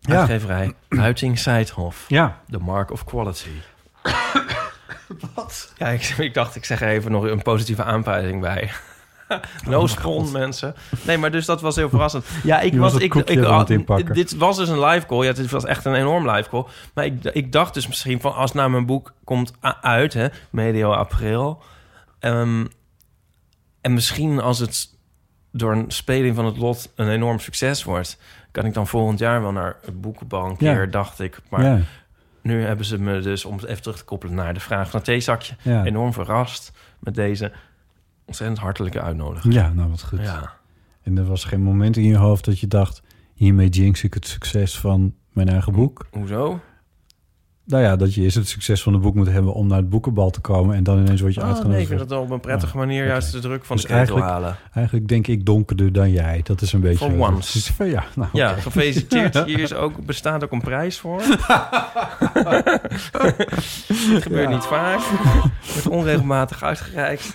Ja. Uitgeverij Huiting Seidhof. Ja. The Mark of Quality. Wat? Ja, ik, ik dacht, ik zeg er even nog een positieve aanprijzing bij. no spon, mensen. Nee, maar dus dat was heel verrassend. Ja, ik Je was Ik, ah, dit was dus een live call. Ja, dit was echt een enorm live call. Maar ik, ik dacht dus misschien van... als nou mijn boek komt uit, hè, medio april... ehm, en misschien als het door een speling van het lot een enorm succes wordt... kan ik dan volgend jaar wel naar het boekenbank Ja. dacht ik. Maar Ja. nu hebben ze me dus, om het even terug te koppelen naar de vraag van het theezakje... Ja. enorm verrast met deze ontzettend hartelijke uitnodiging. Ja, nou wat goed. Ja. En er was geen moment in je hoofd dat je dacht... hiermee jinx ik het succes van mijn eigen boek. Hoezo? Nou ja, dat je eerst het succes van het boek moet hebben... om naar het boekenbal te komen en dan ineens word je Oh, uitgenodigd. nee, ik vind het wel op een prettige manier oké. juist de druk van Dus de ketel halen. Eigenlijk denk ik donkerder dan jij. Dat is een beetje... For once. Ja, nou, Ja, gefeliciteerd. Hier is ook, bestaat ook een prijs voor. Het gebeurt Ja. niet vaak. Wordt onregelmatig uitgereikt.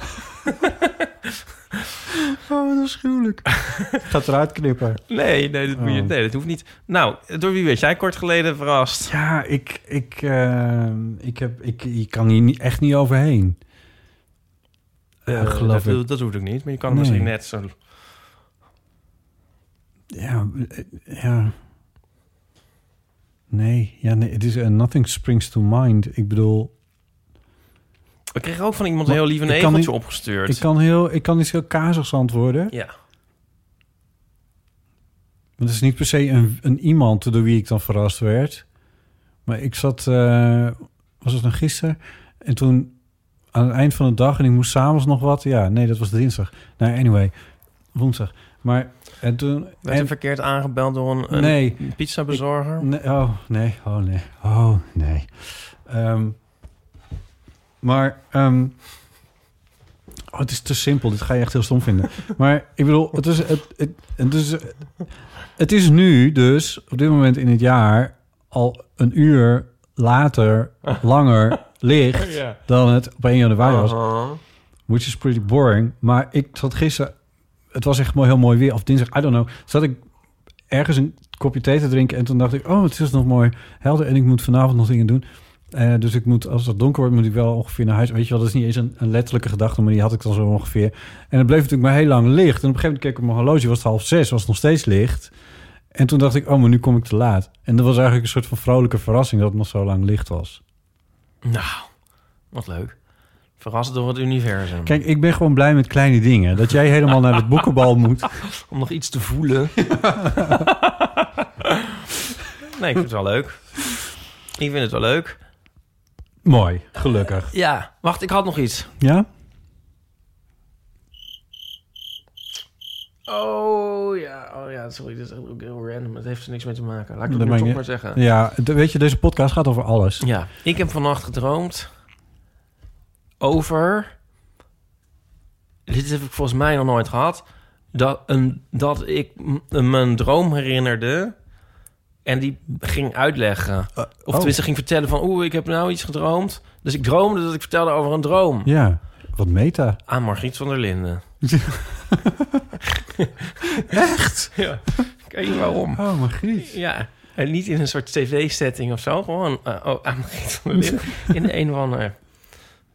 Oh, wat afschuwelijk. Gaat eruit knippen. Nee, nee dat, moet je, Oh. nee, dat hoeft niet. Nou, door wie werd jij kort geleden verrast? Ja, ik, ik, eh, ik, heb, ik, ik kan hier niet, echt niet overheen. Eh, Eh, geloof dat, ik. dat hoeft ook niet, maar je kan Nee. misschien net zo... Ja, ja. Nee, ja, nee, het is uh, nothing springs to mind. Ik bedoel, We kregen ook van iemand een heel lief een egeltje opgestuurd. ik kan, heel, ik kan iets heel kazigs antwoorden. Ja. Want het is niet per se een, een iemand door wie ik dan verrast werd. Maar ik zat, eh, was het dan gisteren? En toen aan het eind van de dag en ik moest s'avonds nog wat. Ja, nee, dat was dinsdag. Nou, anyway, woensdag. Maar en toen... Werd en, er verkeerd aangebeld door een, een Nee. pizzabezorger? Nee, oh, nee, oh, nee, oh, nee. Ehm, maar, ehm, oh, het is te simpel. Dit ga je echt heel stom vinden. Maar ik bedoel, het is, het, het, het, is, het is nu dus op dit moment in het jaar al een uur later, langer licht Ja. dan het op 1 januari was. Uh-huh. Which is pretty boring. Maar ik zat gisteren... Het was echt mooi, heel mooi weer. Of dinsdag, I don't know. Zat ik ergens een kopje thee te drinken. En toen dacht ik, oh, het is nog mooi helder. En ik moet vanavond nog dingen doen. Eh, dus ik moet, als het donker wordt, moet ik wel ongeveer naar huis. Weet je wel, dat is niet eens een, een letterlijke gedachte. Maar die had ik dan zo ongeveer. En het bleef natuurlijk maar heel lang licht. En op een gegeven moment keek ik op mijn horloge. Was het half zes, was het nog steeds licht. En toen dacht ik, oh, maar nu kom ik te laat. En dat was eigenlijk een soort van vrolijke verrassing... dat het nog zo lang licht was. Nou, wat leuk. Verrast door het universum. Kijk, ik ben gewoon blij met kleine dingen. Dat jij helemaal naar het boekenbal moet. Om nog iets te voelen. nee, ik vind het wel leuk. Ik vind het wel leuk. Mooi, gelukkig. Ja, wacht, ik had nog iets. Ja? Oh ja, oh ja, sorry, dat is ook heel random. Het heeft er niks mee te maken. Laat ik het nu toch maar zeggen. Ja, weet je, deze podcast gaat over alles. Ja, ik heb vannacht gedroomd over. Dit heb ik volgens mij nog nooit gehad. Dat, een, dat ik m- mijn droom herinnerde. En die ging uitleggen. Of oh. tenminste ging vertellen van... Oeh, ik heb nou iets gedroomd. Dus ik droomde dat ik vertelde over een droom. Ja, wat meta. Aan Margriet van der Linden. Echt? Ja. Kijk je waarom? Oh, Margriet. Ja. En niet in een soort tv-setting of zo. Gewoon eh, oh, aan Margriet van der Linden. in een of ander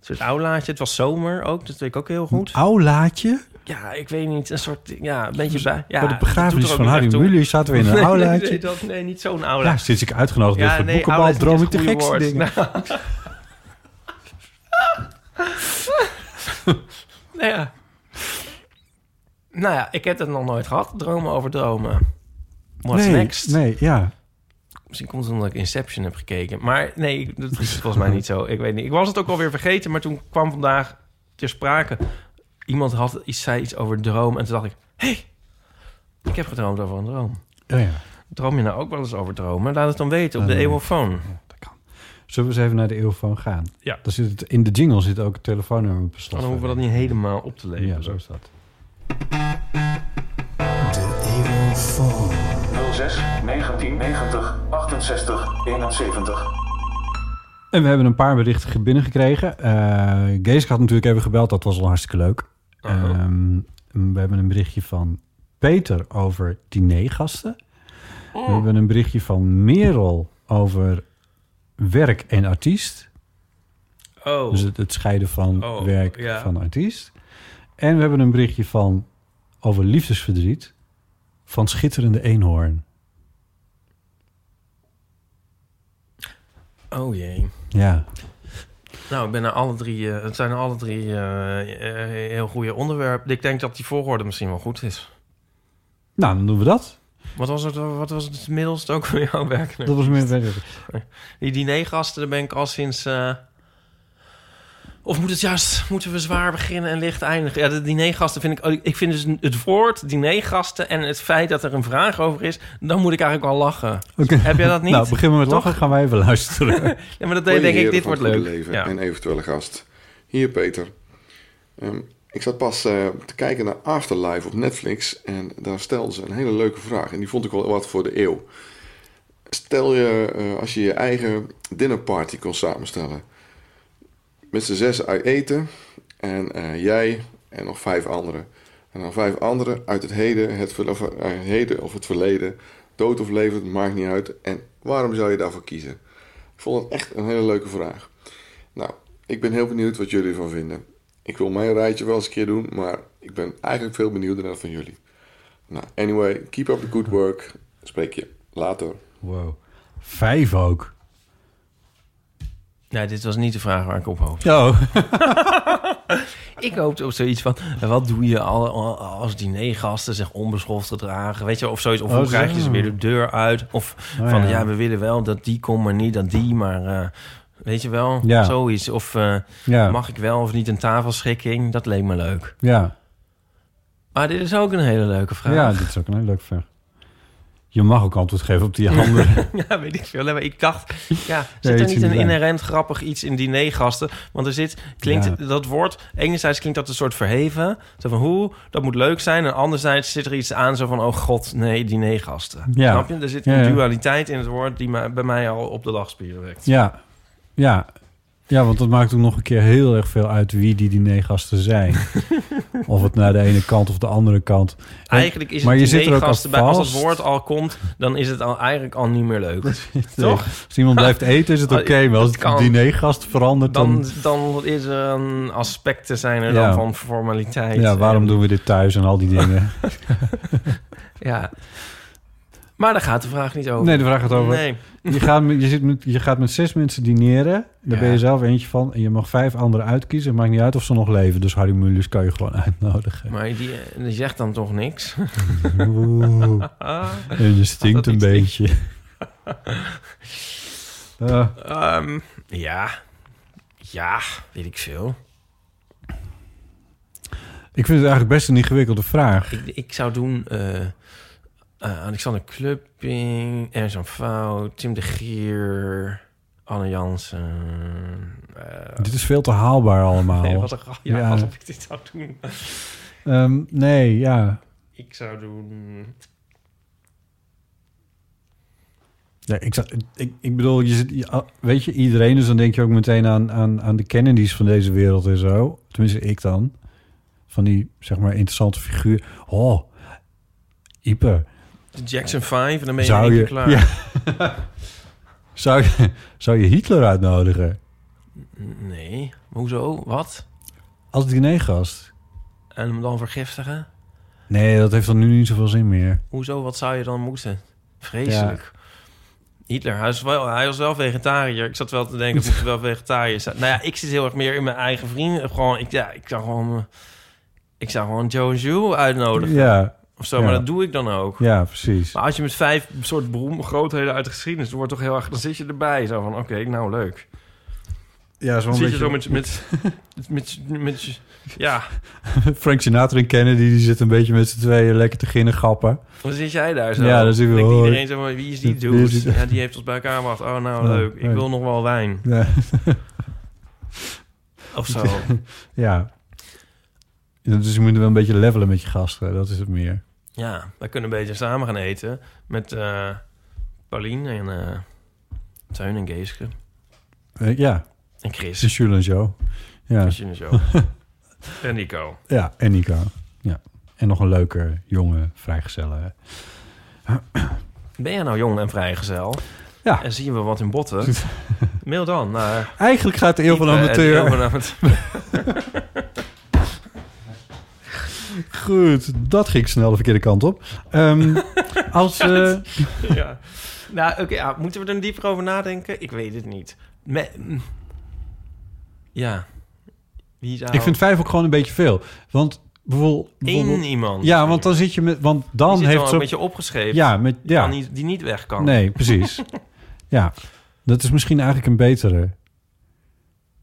soort aulaatje. Het was zomer ook. Dat weet ik ook heel goed. Aulaatje? Ja, ik weet niet. Een soort... Ja, een beetje bij. Ja, Bij de begrafenis van Harry. Mulier zaten we in een Nee, aulaatje. Nee, dat, nee, niet zo'n Ja, aula. sinds ik uitgenodigd werd voor het boekenbal, droom ik de gekste woord. dingen. Nou. nou ja. Nou ja, ik heb het nog nooit gehad. Dromen over dromen. What's nee, next? Nee, ja. Misschien komt het omdat ik Inception heb gekeken. Maar nee, dat is volgens mij niet zo. Ik weet niet. Ik was het ook alweer vergeten, maar toen kwam vandaag ter sprake. Iemand had iets, zei iets over droom. En toen dacht ik, hé, hey, ik heb gedroomd over een droom. Oh ja. Droom je nou ook wel eens over dromen? Laat het dan weten op de Eh, eeuwofoon. Zullen we eens even naar de eeuwfoon gaan? Ja. Daar zit het, in de jingle zit ook het telefoonnummer op Dan hoeven we dat niet helemaal op te leveren. Ja, zo is dat. 06 1990 68 71. En we hebben een paar berichten binnengekregen. Eh Geeske had natuurlijk even gebeld, dat was al hartstikke leuk. Ehm, we hebben een berichtje van Peter over dinergasten. We hebben een berichtje van Merel over werk en artiest. Oh. Dus het, het scheiden van Oh, werk ja. van artiest. En we hebben een berichtje van over liefdesverdriet van Schitterende Eenhoorn. Oh jee. Ja. Nou, ik ben naar alle drie... eh, het zijn alle drie eh, eh, heel goede onderwerpen. Ik denk dat die volgorde misschien wel goed is. Nou, dan doen we dat. Wat was het, wat was het middelst ook van jouw werk? Dat was meer... Die dinergasten, daar ben ik al sinds... Of moet het juist, moeten we zwaar beginnen en licht eindigen? Ja, de dinergasten vind ik... oh, Ik vind dus het woord dinergasten en het feit dat er een vraag over is... dan moet ik eigenlijk al lachen. Oké. Heb jij dat niet? Nou, beginnen we met Toch? lachen, gaan wij even luisteren. Ja, maar dat Hoi, denk ik, dit van wordt het leuk. leven Ja. en eventuele gast. Hier Peter. Ehm, ik zat pas eh, te kijken naar Afterlife op Netflix en daar stelden ze een hele leuke vraag en die vond ik wel wat voor de eeuw. Stel je eh, als je je eigen dinnerparty kon samenstellen. Met z'n zes uit eten en eh, jij en nog vijf anderen. En dan vijf anderen uit het heden, het, of, eh, heden of het verleden. Dood of levend, maakt niet uit. En waarom zou je daarvoor kiezen? Ik vond het echt een hele leuke vraag. Nou, ik ben heel benieuwd wat jullie ervan vinden. Ik wil mijn rijtje wel eens een keer doen, maar ik ben eigenlijk veel benieuwder dan van jullie. Nou, anyway, keep up the good work. Spreek je later. Wow. Vijf ook. Nee, dit was niet de vraag waar ik op hoopte. Oh. ik hoopte op zoiets van... wat doe je al- als dinergasten zich onbeschoft gedragen? Weet je, of zoiets. Of Oh, hoe krijg je ze weer de deur uit? Of Oh, van, ja. ja. we willen wel dat die komt, maar niet dat die. Maar eh, weet je wel, Ja. zoiets. Of eh, Ja. mag ik wel of niet een tafelschikking? Dat leek me leuk. Ja. Maar dit is ook een hele leuke vraag. ja, dit is ook een hele leuke vraag. Je mag ook antwoord geven op die andere. ja, weet ik veel. Maar ik dacht, ja, zit er niet een die inherent grappig iets in dinergasten? Want er zit, klinkt Ja. dat woord, enerzijds klinkt dat een soort verheven. Zo van, hoe, dat moet leuk zijn. En anderzijds zit er iets aan zo van, oh god, nee, dinergasten. Ja. Snap je? Er zit een ja. dualiteit in het woord die mij- bij mij al op de lachspieren wekt. Ja. Ja. Ja, want dat maakt ook nog een keer heel erg veel uit wie die dinergasten zijn. of het naar de ene kant of de andere kant. En- Eigenlijk is maar het je zit er ook al dinergasten, bij, als het woord al komt, dan is het al eigenlijk al niet meer leuk. Toch? Als iemand blijft eten is het oké, maar als het kan. dinergast verandert, dan... Dan, dan is er een aspecten zijn er Ja. dan van formaliteit. ja, waarom En- doen we dit thuis en al die dingen? Ja. Maar daar gaat de vraag niet over. Nee, de vraag gaat over. Nee. Je, gaat met, je, zit met, je gaat met zes mensen dineren. Daar Ja. ben je zelf eentje van. En je mag vijf anderen uitkiezen. Het maakt niet uit of ze nog leven. Dus Harry kan je gewoon uitnodigen. Maar die, die zegt dan toch niks? Oeh. En je stinkt een beetje. Ah. Ehm, ja. Ja, weet ik veel. Ik vind het eigenlijk best een ingewikkelde vraag. Ik, ik zou doen eh, eh, Alexander Klupping, Ernst van Fout, Tim de Gier, Anne Jansen. eh, Dit is veel te haalbaar allemaal. nee, wat een. Ja, Ja. alsof ik dit zou doen. Ehm, nee, ja. Ik zou doen... Ja, ik, zou- ik, ik bedoel, je zit, je- weet je, iedereen, dus dan denk je ook meteen aan, aan, aan de Kennedys van deze wereld en zo. Tenminste, ik dan. Van die, zeg maar, interessante figuur. Oh, Ipe. De Jackson 5 en dan ben je Zou je, klaar. ja. zou, je, zou je Hitler uitnodigen Nee, hoezo? Wat? als dinergast? En hem dan vergiftigen? Nee, dat heeft dan nu niet zoveel zin meer. Hoezo? Wat zou je dan moeten? Vreselijk. Hitler, hij was, wel, hij was wel vegetariër. Ik zat wel te denken, moet wel vegetariër zijn. Nou ja, ik zit heel erg meer in mijn eigen vrienden. Gewoon, ik, ja, ik zou gewoon... Ik zou gewoon Joe Jules uitnodigen. Ja. Of zo, Ja. maar dat doe ik dan ook. Ja, precies. Maar als je met vijf soort beroemde grootheden uit de geschiedenis... dan wordt toch heel erg... Dan zit je erbij. Zo van, oké, nou leuk. Ja, zo'n zit je beetje- zo met... met, met, met, met- ja, Frank Sinatra en Kennedy, die zitten een beetje met z'n tweeën lekker te ginnen gappen. dan zit jij daar zo. Ja, dan zit we- iedereen zo van, wie is die dude? is die- Ja, die heeft ons bij elkaar gebracht. Oh, nou, Ja, leuk. Ik wil nog wel wijn. Ja. Of zo. ja. Ja, Dus je moet wel een beetje levelen met je gasten, dat is het meer. Ja, wij kunnen een beetje samen gaan eten met eh Paulien en eh Teun en Geeske. Eh, ja. En Chris. En Jules en Joe. Ja. Chris en Joe. en Nico. Ja, en Nico. Ja. En nog een leuke, jonge vrijgezelle. Ben jij nou jong en vrijgezel? Ja. En zien we wat in botten? Mail dan naar... Eigenlijk gaat de eeuw van de amateur. Goed, dat ging snel de verkeerde kant op. Ehm, als... eh, ja. Nou, oké, ja, moeten we er dieper over nadenken? Ik weet het niet. Me- ja. Wie zou... Ik vind vijf ook gewoon een beetje veel. Want bijvoorbeeld... bijvoorbeeld- iemand. Ja, want dan zit je met... Want dan heeft wel zo... een beetje opgeschreven. Ja, met, Die ja. niet- die niet weg kan. Nee, precies. ja, dat is misschien eigenlijk een betere.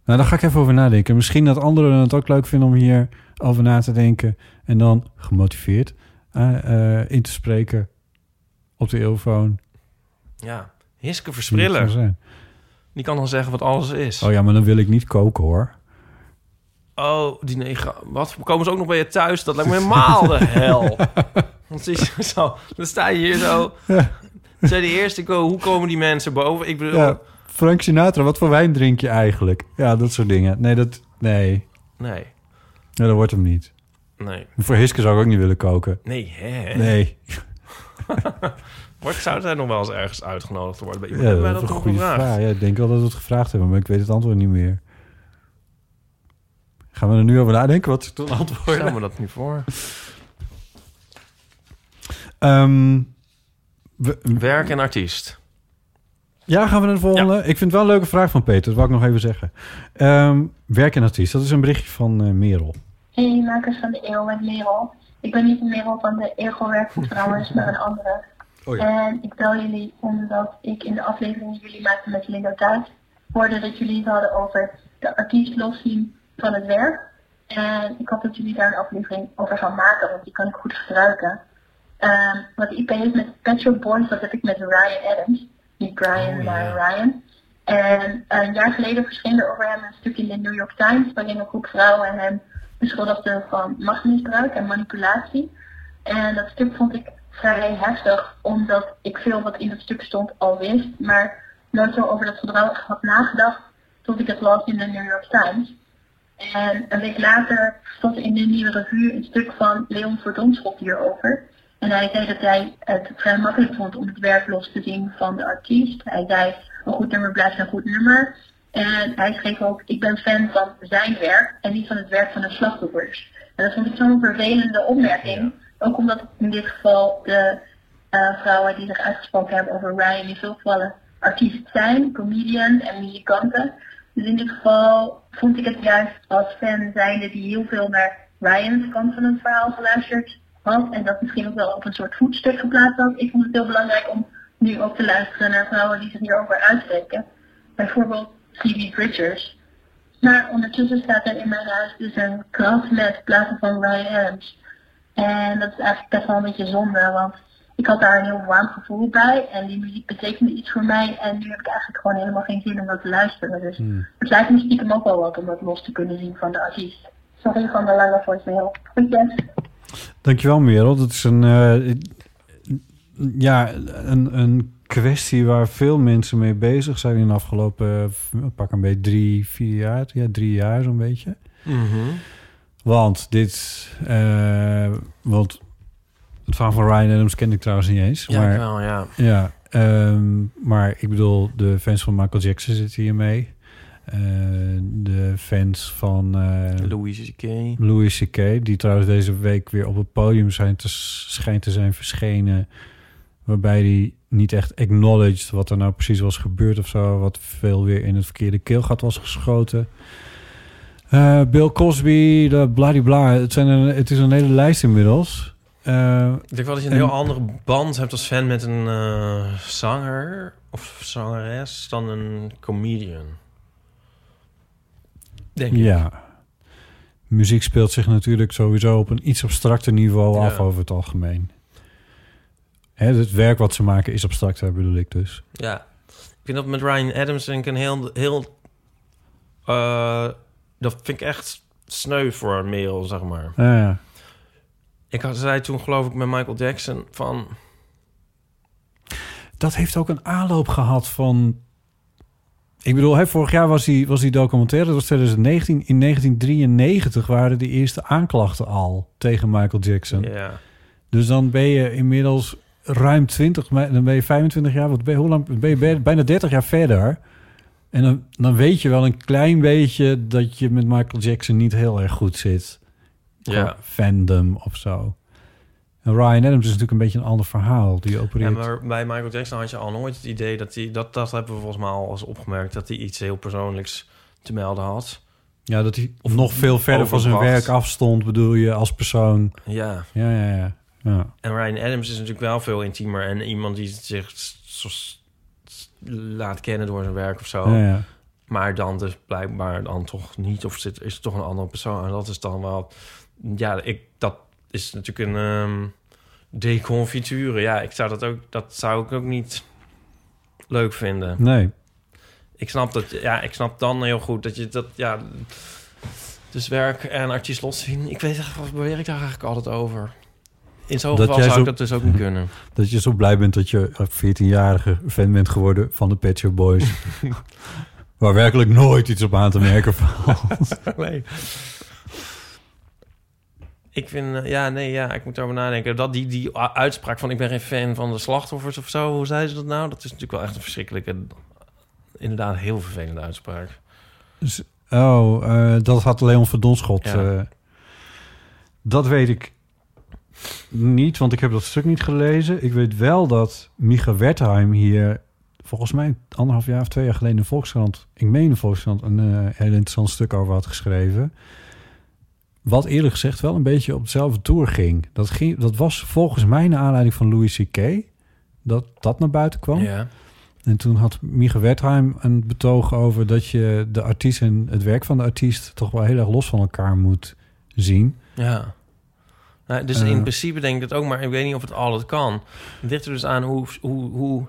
Nou, daar ga ik even over nadenken. Misschien dat anderen het ook leuk vinden om hier over na te denken. En dan gemotiveerd eh, eh, in te spreken op de eeuwfoon. Ja. Hiske zijn. Die kan dan zeggen wat alles is. Oh ja, maar dan wil ik niet koken hoor. Oh, die negen. Wat? Komen ze ook nog bij je thuis? Dat lijkt me helemaal de hel. Want is zo, dan sta je hier zo. Zij de eerste, hoe komen die mensen boven? Ik bedoel, Ja, Frank Sinatra, wat voor wijn drink je eigenlijk? Ja, dat soort dingen. Nee, dat... Nee. nee, Ja, dat wordt hem niet. nee, Voor Hiske zou ik ook niet willen koken. nee, hè? Nee. Wordt, zou zij nog wel eens ergens uitgenodigd worden? Bij iemand? Ja, Hebben dat wij is dat een gevraagd? vraag. Ja, ik denk wel dat we het gevraagd hebben, maar ik weet het antwoord niet meer. Gaan we er nu over nadenken wat ze toen antwoorden? Stel me dat niet voor. Ehm, we- Werk en artiest. Ja, gaan we naar de volgende? Ik vind het wel een leuke vraag van Peter, dat wil ik nog even zeggen. Ehm, werk en artiest, dat is een berichtje van eh, Merel. Hey, makers van de eeuw met Merel. Ik ben niet de Merel van de Ego Werkgroep trouwens, maar een andere. Oh En ik bel jullie omdat ik in de aflevering die jullie maakten met Linda Thuis hoorde dat jullie het hadden over de artiest loszien van het werk. En ik hoop dat jullie daar een aflevering over gaan maken, want die kan ik goed gebruiken. Ehm, wat IP is met Pet Shop Boys, dat heb ik met Ryan Adams. Niet Brian, maar Ryan. En een jaar geleden verscheen er over hem een stuk in de New York Times, waarin een groep vrouwen hem beschuldigden van machtsmisbruik en manipulatie. En dat stuk vond ik vrij heftig, omdat ik veel wat in dat stuk stond al wist, maar nooit zo over dat gedrag had nagedacht tot ik het las in de New York Times. En een week later stond in de nieuwe revue een stuk van Leon Verdonschot hierover. En hij zei dat hij het vrij makkelijk vond om het werk los te zien van de artiest. Hij zei, een goed nummer blijft een goed nummer. En hij schreef ook, ik ben fan van zijn werk en niet van het werk van de slachtoffers. En dat vond ik zo'n vervelende opmerking. Ook omdat in dit geval de eh, vrouwen die zich uitgesproken hebben over Ryan in veel gevallen artiest zijn, comedians en muzikanten. Dus in dit geval vond ik het juist als fan zijnde die heel veel naar Ryan's kant van het verhaal geluisterd had. En dat misschien ook wel op een soort voetstuk geplaatst had. Ik vond het heel belangrijk om nu ook te luisteren naar vrouwen die zich hierover uitspreken. Bijvoorbeeld Phoebe Bridgers. Maar ondertussen staat er in mijn huis dus een krant met platen van Ryan Adams. En dat is eigenlijk best wel een beetje zonde, want ik had daar een heel warm gevoel bij. En die muziek betekende iets voor mij. En nu heb ik eigenlijk gewoon helemaal geen zin om dat te luisteren. Dus het lijkt me stiekem ook wel wat om dat los te kunnen zien van de artiest. Sorry van de lange voicemail. Groetjes. Dankjewel, Merel. Dat is een, eh, ja, een, een kwestie waar veel mensen mee bezig zijn in de afgelopen, eh, pak een beetje drie, vier jaar. Ja, drie jaar zo'n beetje. Mhm. Want dit, eh, want het verhaal van Ryan Adams kende ik trouwens niet eens. Ja, maar, ik wel, ja. Ja, ehm, maar ik bedoel, de fans van Michael Jackson zitten hier mee. Eh, de fans van eh, Louis C.K. Louis C.K., die trouwens deze week weer op het podium zijn te, schijnt te zijn verschenen. Waarbij hij niet echt acknowledged wat er nou precies was gebeurd of zo. Wat veel weer in het verkeerde keelgat was geschoten. Eh, Bill Cosby, de bladibla. Het, zijn een, het is een hele lijst inmiddels. Eh, Ik denk wel dat je een en- heel andere band hebt als fan met een eh, zanger of zangeres dan een comedian. Denk ik. Ja. Muziek speelt zich natuurlijk sowieso op een iets abstracter niveau Ja. af over het algemeen. Hè, het werk wat ze maken is abstracter, bedoel ik dus. Ja. Ik vind dat met Ryan Adams denk ik een heel... heel eh, dat vind ik echt sneu voor Merel, zeg maar. Ja, ja. Ik had, zei toen geloof ik met Michael Jackson van... Dat heeft ook een aanloop gehad van... Ik bedoel, hè, vorig jaar was die, was die documentaire, dat was 2019. In 1993 waren de eerste aanklachten al tegen Michael Jackson. Ja. Dus dan ben je inmiddels ruim 20, maar dan ben je 25 jaar, wat ben je, hoe lang ben je bij- bijna 30 jaar verder. En dan, dan weet je wel een klein beetje dat je met Michael Jackson niet heel erg goed zit. Ja. Fandom of zo. En Ryan Adams is natuurlijk een beetje een ander verhaal. Die Ja, opereert. maar bij Michael Jackson had je al nooit het idee dat hij... Dat, dat hebben we volgens mij al eens opgemerkt... dat hij iets heel persoonlijks te melden had. Ja, dat hij nog veel verder van zijn werk afstond, bedoel je, als persoon. Ja. Ja, ja, ja. ja. En Ryan Adams is natuurlijk wel veel intiemer... en iemand die zich laat kennen door zijn werk of zo. Ja, ja. Maar dan dus blijkbaar dan toch niet... of zit, is het toch een andere persoon. En dat is dan wel... Ja, ik, dat is natuurlijk een ehm deconfiture. Ja, ik zou dat ook... Dat zou ik ook niet leuk vinden. Nee. Ik snap dat... Ja, ik snap dan heel goed dat je dat... Ja, dus werk en artiest los zien. Ik weet echt, wat beweer ik daar eigenlijk altijd over? In zo'n geval zou zo- ik dat dus ook niet kunnen. Dat je zo blij bent dat je een 14-jarige fan bent geworden van de Pet Shop Boys. Waar werkelijk nooit iets op aan te merken valt. nee. Ik vind, eh, ja, nee, ja, ik moet erover nadenken. Dat die, die uitspraak van ik ben geen fan van de slachtoffers of zo, hoe zei ze dat nou? Dat is natuurlijk wel echt een verschrikkelijke, inderdaad, heel vervelende uitspraak. Oh, eh, dat had Leon Verdonschot. Ja. eh, dat weet ik niet, want ik heb dat stuk niet gelezen. Ik weet wel dat Micha Wertheim hier... volgens mij anderhalf jaar of twee jaar geleden in de Volkskrant... ik meen de Volkskrant een heel interessant stuk over had geschreven. Wat eerlijk gezegd wel een beetje op dezelfde tour ging. Dat, ging, dat was volgens mij naar aanleiding van Louis C.K. dat dat naar buiten kwam. Ja. En toen had Mieke Wertheim een betoog over dat je de artiest en het werk van de artiest toch wel heel erg los van elkaar moet zien. Ja. Nou, dus Eh. in principe denk ik dat ook, maar ik weet niet of het altijd kan. Het ligt er dus aan hoe, hoe, hoe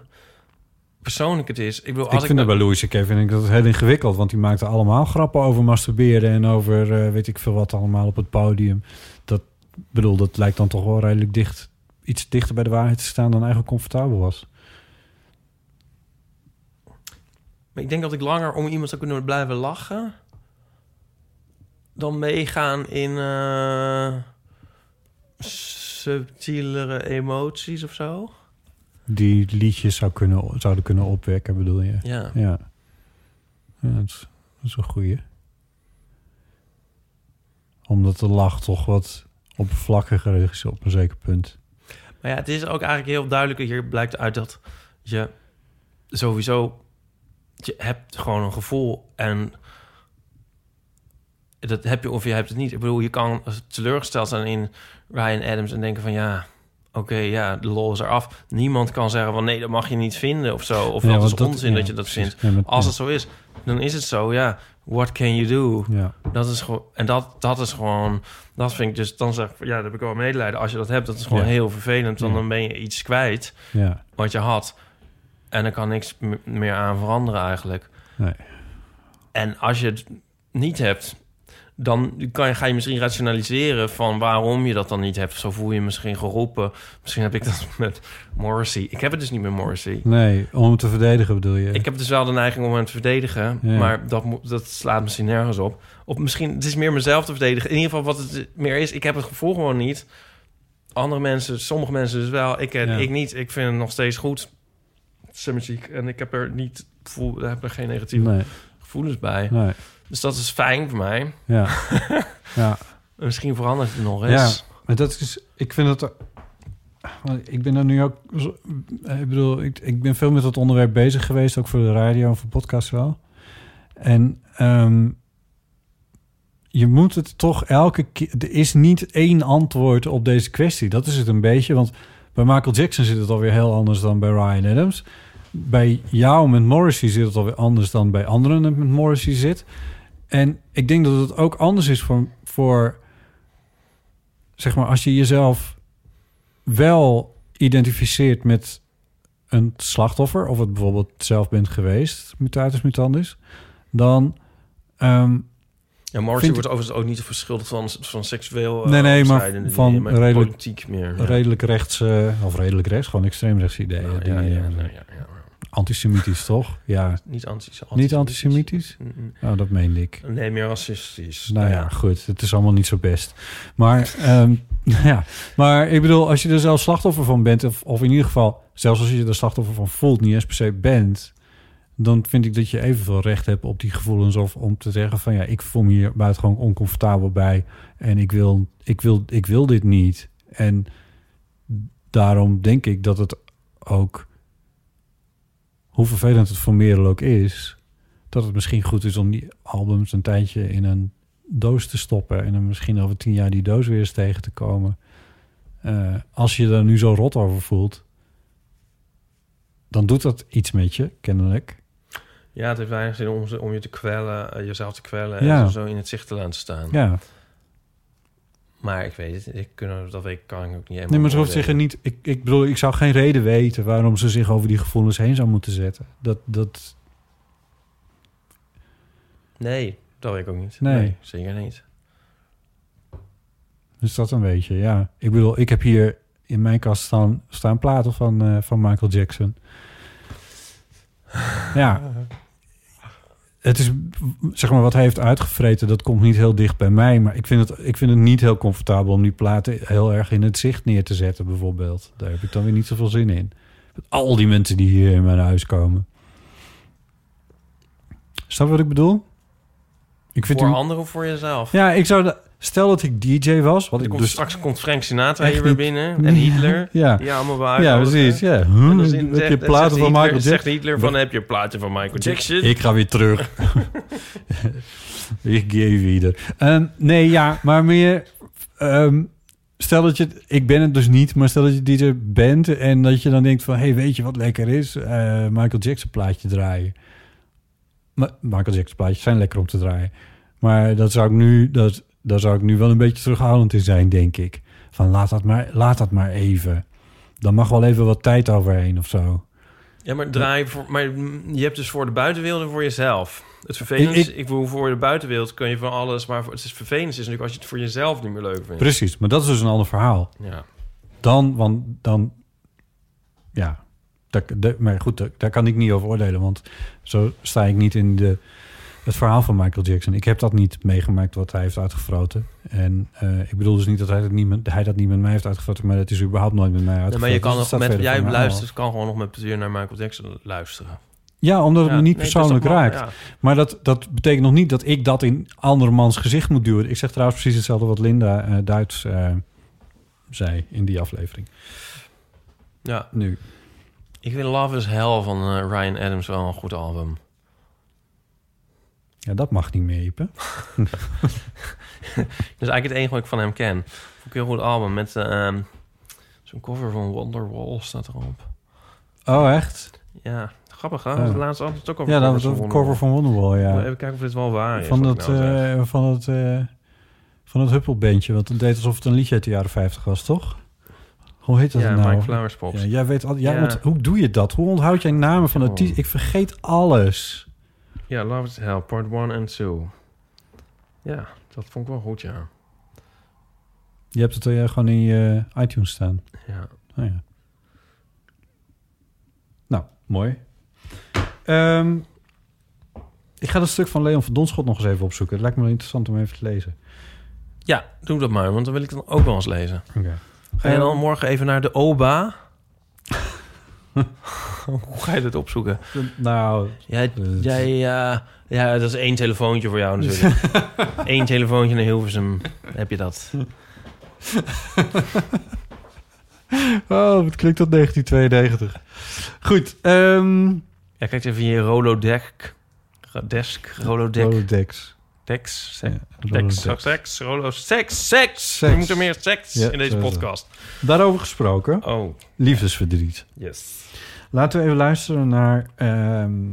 persoonlijk het is. Ik bedoel, als ik vind ik dat bij Louis C.K. vind ik dat heel ingewikkeld, want die maakte allemaal grappen over masturberen en over eh, weet ik veel wat allemaal op het podium. Dat bedoel, dat lijkt dan toch wel redelijk dicht, iets dichter bij de waarheid te staan dan eigenlijk comfortabel was. Maar ik denk dat ik langer om iemand zou kunnen blijven lachen... dan meegaan in eh, subtielere emoties of zo. Die liedjes zou kunnen, zouden kunnen opwekken, bedoel je? Ja. Ja, ja dat, is, dat is een goeie. Omdat de lach toch wat oppervlakkiger is op een zeker punt. Maar ja, het is ook eigenlijk heel duidelijk... hier blijkt uit dat je sowieso... je hebt gewoon een gevoel en... dat heb je of je hebt het niet. Ik bedoel, je kan teleurgesteld zijn in Ryan Adams... en denken van ja... Oké, ja, de lol is eraf. Niemand kan zeggen van nee, dat mag je niet vinden of zo. Of Ja, dat is dat- onzin ja, dat je dat precies. vindt. Ja, Als het zo is, dan is het zo, ja. what can you do? Ja. Dat is gewoon, en dat, dat is gewoon, dat vind ik dus, dan zeg ik, ja, daar heb ik wel medelijden. Als je dat hebt, dat is gewoon heel vervelend, want dan ben je iets kwijt Ja. wat je had. En dan kan niks meer aan veranderen eigenlijk. Nee. En als je het niet hebt, dan kan je, ga je misschien rationaliseren van waarom je dat dan niet hebt. Zo voel je je misschien geroepen. Misschien heb ik dat met Morrissey. Ik heb het dus niet met Morrissey. Nee, om hem te verdedigen bedoel je? Ik heb dus wel de neiging om hem te verdedigen, Ja. maar dat, dat slaat misschien nergens op. Of misschien, het is meer mezelf te verdedigen. In ieder geval wat het meer is, ik heb het gevoel gewoon niet. Andere mensen, sommige mensen dus wel, ik, Ja. ik niet. Ik vind het nog steeds goed, zijn muziek. En ik heb er niet, voel, heb er geen negatieve Nee. gevoelens bij. Nee. Dus dat is fijn voor mij. Ja. ja. Misschien verandert het nog Ja, eens. maar dat is... Ik vind dat... Ik ben er nu ook... zo- Ik bedoel, ik, ik ben veel met dat onderwerp bezig geweest. Ook voor de radio en voor podcast wel. En ehm, je moet het toch elke keer... Er is niet één antwoord op deze kwestie. Dat is het een beetje. Want bij Michael Jackson zit het alweer heel anders dan bij Ryan Adams. Bij jou met Morrissey zit het alweer anders dan bij anderen met Morrissey zit. En ik denk dat het ook anders is voor... voor zeg maar, als je jezelf wel identificeert met een slachtoffer, of het bijvoorbeeld zelf bent geweest, mutatis mutandis, dan. ehm, Ja, vind wordt overigens ook niet verschuldigd van, van seksueel... eh, nee, nee, maar overschrijdende van maar redelijk, politiek meer. ja. redelijk rechts, eh, of redelijk rechts, gewoon extreem rechts ideeën. Nou, die, ja, ja, eh, ja, ja. Antisemitisch, toch? Ja. Niet antis- Niet antisemitisch? Oh, dat meende ik. Nee, meer racistisch. Nou ja, goed. Het is allemaal niet zo best. Maar, ehm, ja. maar ik bedoel, als je er zelf slachtoffer van bent... Of, of in ieder geval, zelfs als je er slachtoffer van voelt... niet eens per se bent... dan vind ik dat je evenveel recht hebt op die gevoelens... of om te zeggen van ja, ik voel me hier buitengewoon oncomfortabel bij... en ik wil, ik wil, ik wil dit niet. En daarom denk ik dat het ook... hoe vervelend het voor Merel ook is... dat het misschien goed is om die albums een tijdje in een doos te stoppen... en dan misschien over tien jaar die doos weer eens tegen te komen. Eh, als je er nu zo rot over voelt... dan doet dat iets met je, kennelijk. Ja, het heeft weinig zin om, om je te kwellen, eh, jezelf te kwellen Ja. en zo in het zicht te laten staan. Ja. Maar ik weet het, ik kan, dat weet, kan ik ook niet helemaal Nee, maar ze hoeft zich er niet... Ik, ik bedoel, ik zou geen reden weten... waarom ze zich over die gevoelens heen zou moeten zetten. Dat, dat, Nee, dat weet ik ook niet. Nee. zeker niet. Dus dat een beetje, ja. Ik bedoel, ik heb hier in mijn kast staan, staan platen van, eh, van Michael Jackson. Ja. Het is, zeg maar, wat hij heeft uitgevreten, dat komt niet heel dicht bij mij. Maar ik vind het, ik vind het niet heel comfortabel om die platen heel erg in het zicht neer te zetten, bijvoorbeeld. Daar heb ik dan weer niet zoveel zin in. Met al die mensen die hier in mijn huis komen. Snap je wat ik bedoel? Ik vind voor u- anderen of voor jezelf? Ja, ik zou... Stel dat ik DJ was, wat ik komt, dus... Straks komt Frank Sinatra hier weer binnen. En Hitler. Ja. Die allemaal bij Ja, precies, ja. En Huh? dan zegt- Heb je zegt- platen zegt van Hitler- Michael Zegt Jackson? Hitler van, heb je een plaatje van Michael Jackson? Ik ga weer terug. ik geef weer. Ehm, nee, ja, maar meer... ehm, stel dat je... Ik ben het dus niet, maar stel dat je DJ bent... en dat je dan denkt van... hey, weet je wat lekker is? Eh, Michael Jackson plaatje draaien. Maar Michael Jackson plaatjes zijn lekker om te draaien. Maar dat zou ik nu... Dat, daar zou ik nu wel een beetje terughoudend in zijn, denk ik. Van laat dat maar, laat dat maar even. Dan mag wel even wat tijd overheen of zo. Ja, maar draai voor, maar je hebt dus voor de buitenwereld en voor jezelf. Het vervelend is, Ik- ik, bedoel, voor de buitenwereld kun je van alles, maar het is vervelend is natuurlijk als je het voor jezelf niet meer leuk vindt. Precies, maar dat is dus een ander verhaal. Ja. Dan, want dan, ja, daar- maar goed, daar, daar kan ik niet over oordelen, want zo sta ik niet in de, het verhaal van Michael Jackson. Ik heb dat niet meegemaakt wat hij heeft uitgefroten. En eh, ik bedoel dus niet dat hij dat niet, met, hij dat niet met mij heeft uitgefroten, maar dat is überhaupt nooit met mij Nee, uitgefroten. maar je kan Dus nog met, jij luistert, kan gewoon nog met plezier naar Michael Jackson luisteren. Ja, omdat het Ja, me niet nee, persoonlijk raakt. ja. Maar dat, dat betekent nog niet dat ik dat in andermans gezicht moet duwen. Ik zeg trouwens precies hetzelfde wat Linda eh, Duits eh, zei in die aflevering. Ja. Nu. Ik vind Love is Hell van Ryan Adams wel een goed album. Ja, dat mag niet meer, Ipe. Dat is eigenlijk het enige wat ik van hem ken. Vond ik een heel goed album met eh, ehm, zo'n cover van Wonderwall staat erop. Oh, echt? Ja, Grappig, hè? Ja. We hadden laatst altijd het ook over Ja, dat was de cover van Wonderwall, ja. Even kijken of dit wel waar is. Van dat, nou eh, van het, eh, van het Huppelbandje. Want het deed alsof het een liedje uit de jaren 50 was, toch? Hoe heet dat Ja, nou? Mike Flowers Pops. Ja, jij weet al, jij Ja. hoe doe je dat? Hoe onthoud jij namen van Oh. artiesten? Ik vergeet alles. Ja, Love is Hell, part 1 en 2. Ja, dat vond ik wel goed, ja. Je hebt het eh, gewoon in je iTunes staan. Ja. Oh, ja. Nou, mooi. Ehm, ik ga dat stuk van Leon van Donschot nog eens even opzoeken. Het lijkt me wel interessant om even te lezen. Ja, doe dat maar, want dan wil ik dan ook wel eens lezen. Oké. Ga je dan Ehm, morgen even naar de OBA? Hoe ga je dit opzoeken? Nou... Jij, jij eh, ja, dat is één telefoontje voor jou natuurlijk. Eén telefoontje naar Hilversum, heb je dat. Oh, wat klinkt dat 1992. Goed. ehm Ja, kijk even in je Rolodeck. Desk, Rolodeck. Rolodex. Ja, Dex, Rolodex. seks, Rolo, seks, seks. Seks. We moeten meer seks Ja, in deze podcast. Daarover gesproken. Oh. Liefdesverdriet. Yes. Laten we even luisteren naar... ehm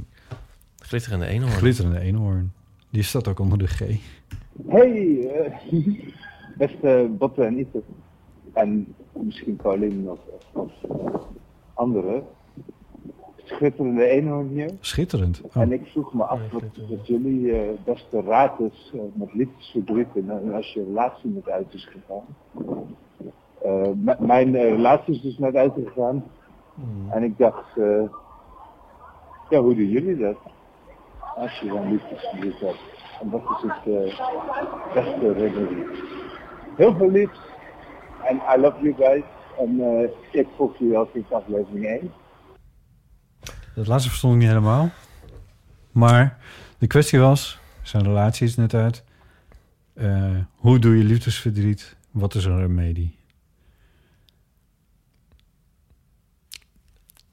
Glitterende eenhoorn. Glitterende eenhoorn. Die staat ook onder de G. Hey, eh, beste Botte en Ipe. En misschien Paulien of, of eh, anderen. Schitterende eenhoorn hier. Schitterend. Oh. En ik vroeg me af wat, wat jullie eh, beste raad is eh, met liefdesverdriet en eh, als je relatie net uit is gegaan. Eh, m- mijn relatie is dus net uitgegaan. En ik dacht, eh, ja, hoe doen jullie dat? Als je dan liefdesverdriet hebt. En wat is het beste remedie? Heel veel liefs. En I love you guys. En ik volg jullie al sinds aflevering 1. Dat laatste verstond ik niet helemaal. Maar de kwestie was, zijn relatie is net uit. Eh, hoe doe je liefdesverdriet? Wat is een remedie?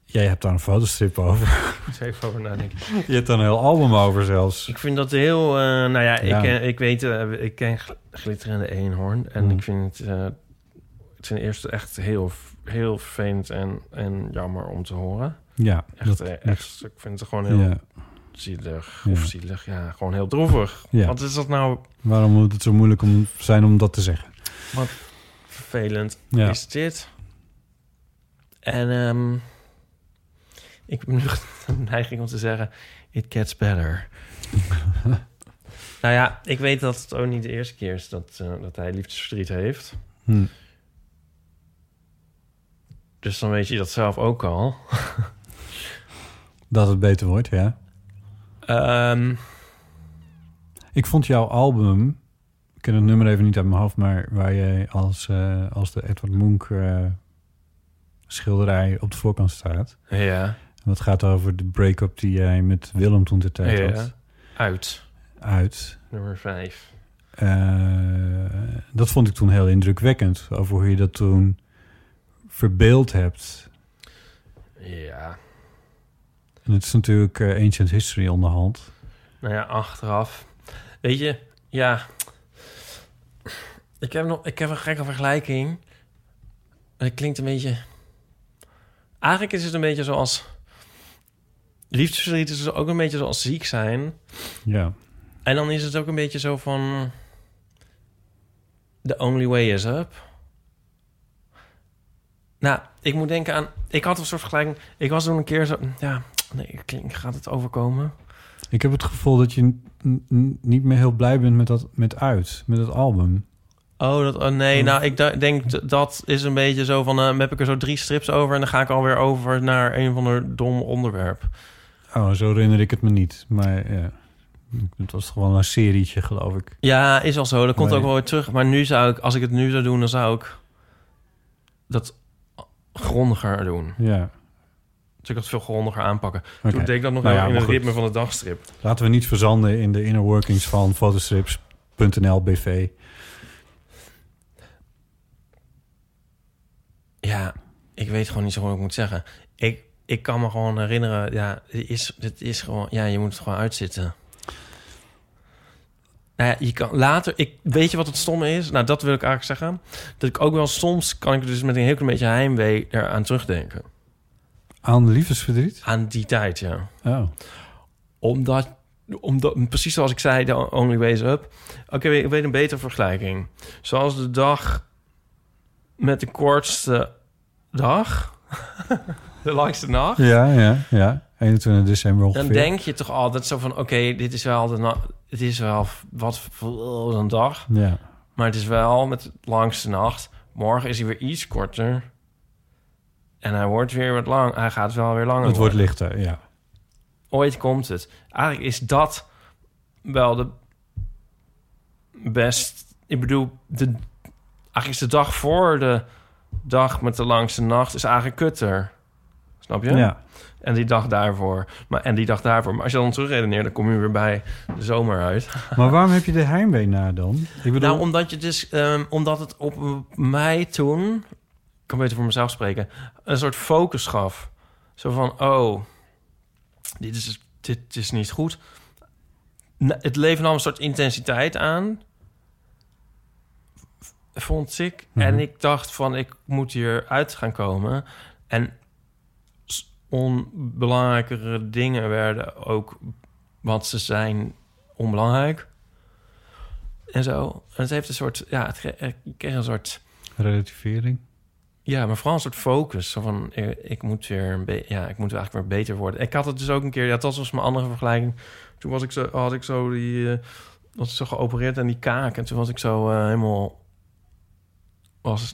Jij hebt daar een fotostrip over. Moet even over nadenken. Je hebt daar een heel album over zelfs. Ik vind dat heel... eh, nou ja, Ja. Ik, ken- ik weet... eh, ik ken gl- Glitterende eenhoorn. En Mm. ik vind het... eh, ten eerste echt heel, heel vervelend en, en jammer om te horen. Ja, Echt, dat- eh, echt ik vind het gewoon heel Ja. zielig. Ja. Of zielig, ja. Gewoon heel droevig. Ja. Wat is dat nou... Waarom moet het zo moeilijk om zijn om dat te zeggen? Wat vervelend is dit. En ehm, ik heb nu de neiging om te zeggen... It gets better. nou ja, ik weet dat het ook niet de eerste keer is... dat, eh, dat hij liefdesverdriet heeft. Hm. Dus dan weet je dat zelf ook al. Dat het beter wordt, ja. Ehm, Ik vond jouw album, ik ken het nummer even niet uit mijn hoofd, maar waar jij als, eh, als de Edward Munch eh, schilderij op de voorkant staat. Ja. Dat gaat over de break-up die jij met Willem toen de tijd Ja. had. Uit. Uit. nummer 5. Eh, dat vond ik toen heel indrukwekkend. Over hoe je dat toen verbeeld hebt. Ja. En het is natuurlijk eh, ancient history onderhand. Nou ja, achteraf. Weet je, ja. Ik heb, nog, ik heb een gekke vergelijking. Het klinkt een beetje... Eigenlijk is het een beetje zoals... Liefdesverdriet is dus ook een beetje zoals ziek zijn. Ja. En dan is het ook een beetje zo van... The only way is up. Nou, ik moet denken aan... Ik had een soort vergelijking... Ik was toen een keer zo... Ja, nee, klink, gaat het overkomen? Ik heb het gevoel dat je niet meer heel blij bent met dat met uit, met het album. Oh, dat, oh, nee, nou, ik denk dat is een beetje zo van... eh, heb ik er zo drie strips over... en dan ga ik alweer over naar een van de dom onderwerp. Oh, zo herinner ik het me niet. Maar ja, het was gewoon een serietje, geloof ik. Ja, is al zo. Dat komt ook wel weer terug. Maar nu zou ik, als ik het nu zou doen... dan zou ik dat grondiger doen. Ja. Dus ik dat veel grondiger aanpakken. Oké. Toen deed ik dat nog Nou ja, in het goed. ritme van de dagstrip. Laten we niet verzanden in de inner workings van fotostrips.nl BV. Ja, ik weet gewoon niet zo goed wat ik moet zeggen. Ik, ik kan me gewoon herinneren... Ja, dit is, dit is gewoon... Ja, je moet het gewoon uitzitten. Nou ja, je kan later... Ik, weet je wat het stomme is? Nou, dat wil ik eigenlijk zeggen. Dat ik ook wel soms... kan ik dus met een heel klein beetje heimwee eraan terugdenken. Aan liefdesverdriet? Aan die tijd, ja. Oh. Omdat, omdat precies zoals ik zei, de only ways up. Oké, ik weet een betere vergelijking. Zoals de dag met de kortste dag, de langste nacht. Ja, ja, ja. 21 december ongeveer. Dan denk je toch altijd zo van, oké, dit is wel de na- het is wel wat voor een dag. Ja. Maar het is wel met de langste nacht. Morgen is hij weer iets korter. En hij wordt weer wat lang. Hij gaat wel weer langer Het wordt worden. lichter, ja. Ooit komt het. Eigenlijk is dat wel de best... Ik bedoel, de, eigenlijk is de dag voor de dag met de langste nacht... is eigenlijk kutter. Snap je? Ja. En die dag daarvoor. Maar, en die dag daarvoor. Maar als je dan terugredeneert... dan kom je weer bij de zomer uit. Maar waarom heb je de heimwee na dan? Ik bedoel, Nou, omdat je dus, ehm, omdat het op mij toen, kan beter voor mezelf spreken, een soort focus gaf. Zo van, oh, dit is, dit is niet goed. Het leven nam een soort intensiteit aan, vond ik. Mhm. En ik dacht van, ik moet hier uit gaan komen. En onbelangrijkere dingen werden ook, want ze zijn onbelangrijk en zo. En het heeft een soort, ja, het kreeg een soort, relativering. Ja, maar vooral een soort focus. Zo van, eh, ik moet weer, een be- ja, ik moet eigenlijk weer beter worden. Ik had het dus ook een keer, ja, dat was mijn andere vergelijking. Toen was ik zo, had ik zo die, eh, was zo geopereerd aan die kaak. En toen was ik zo eh, helemaal, was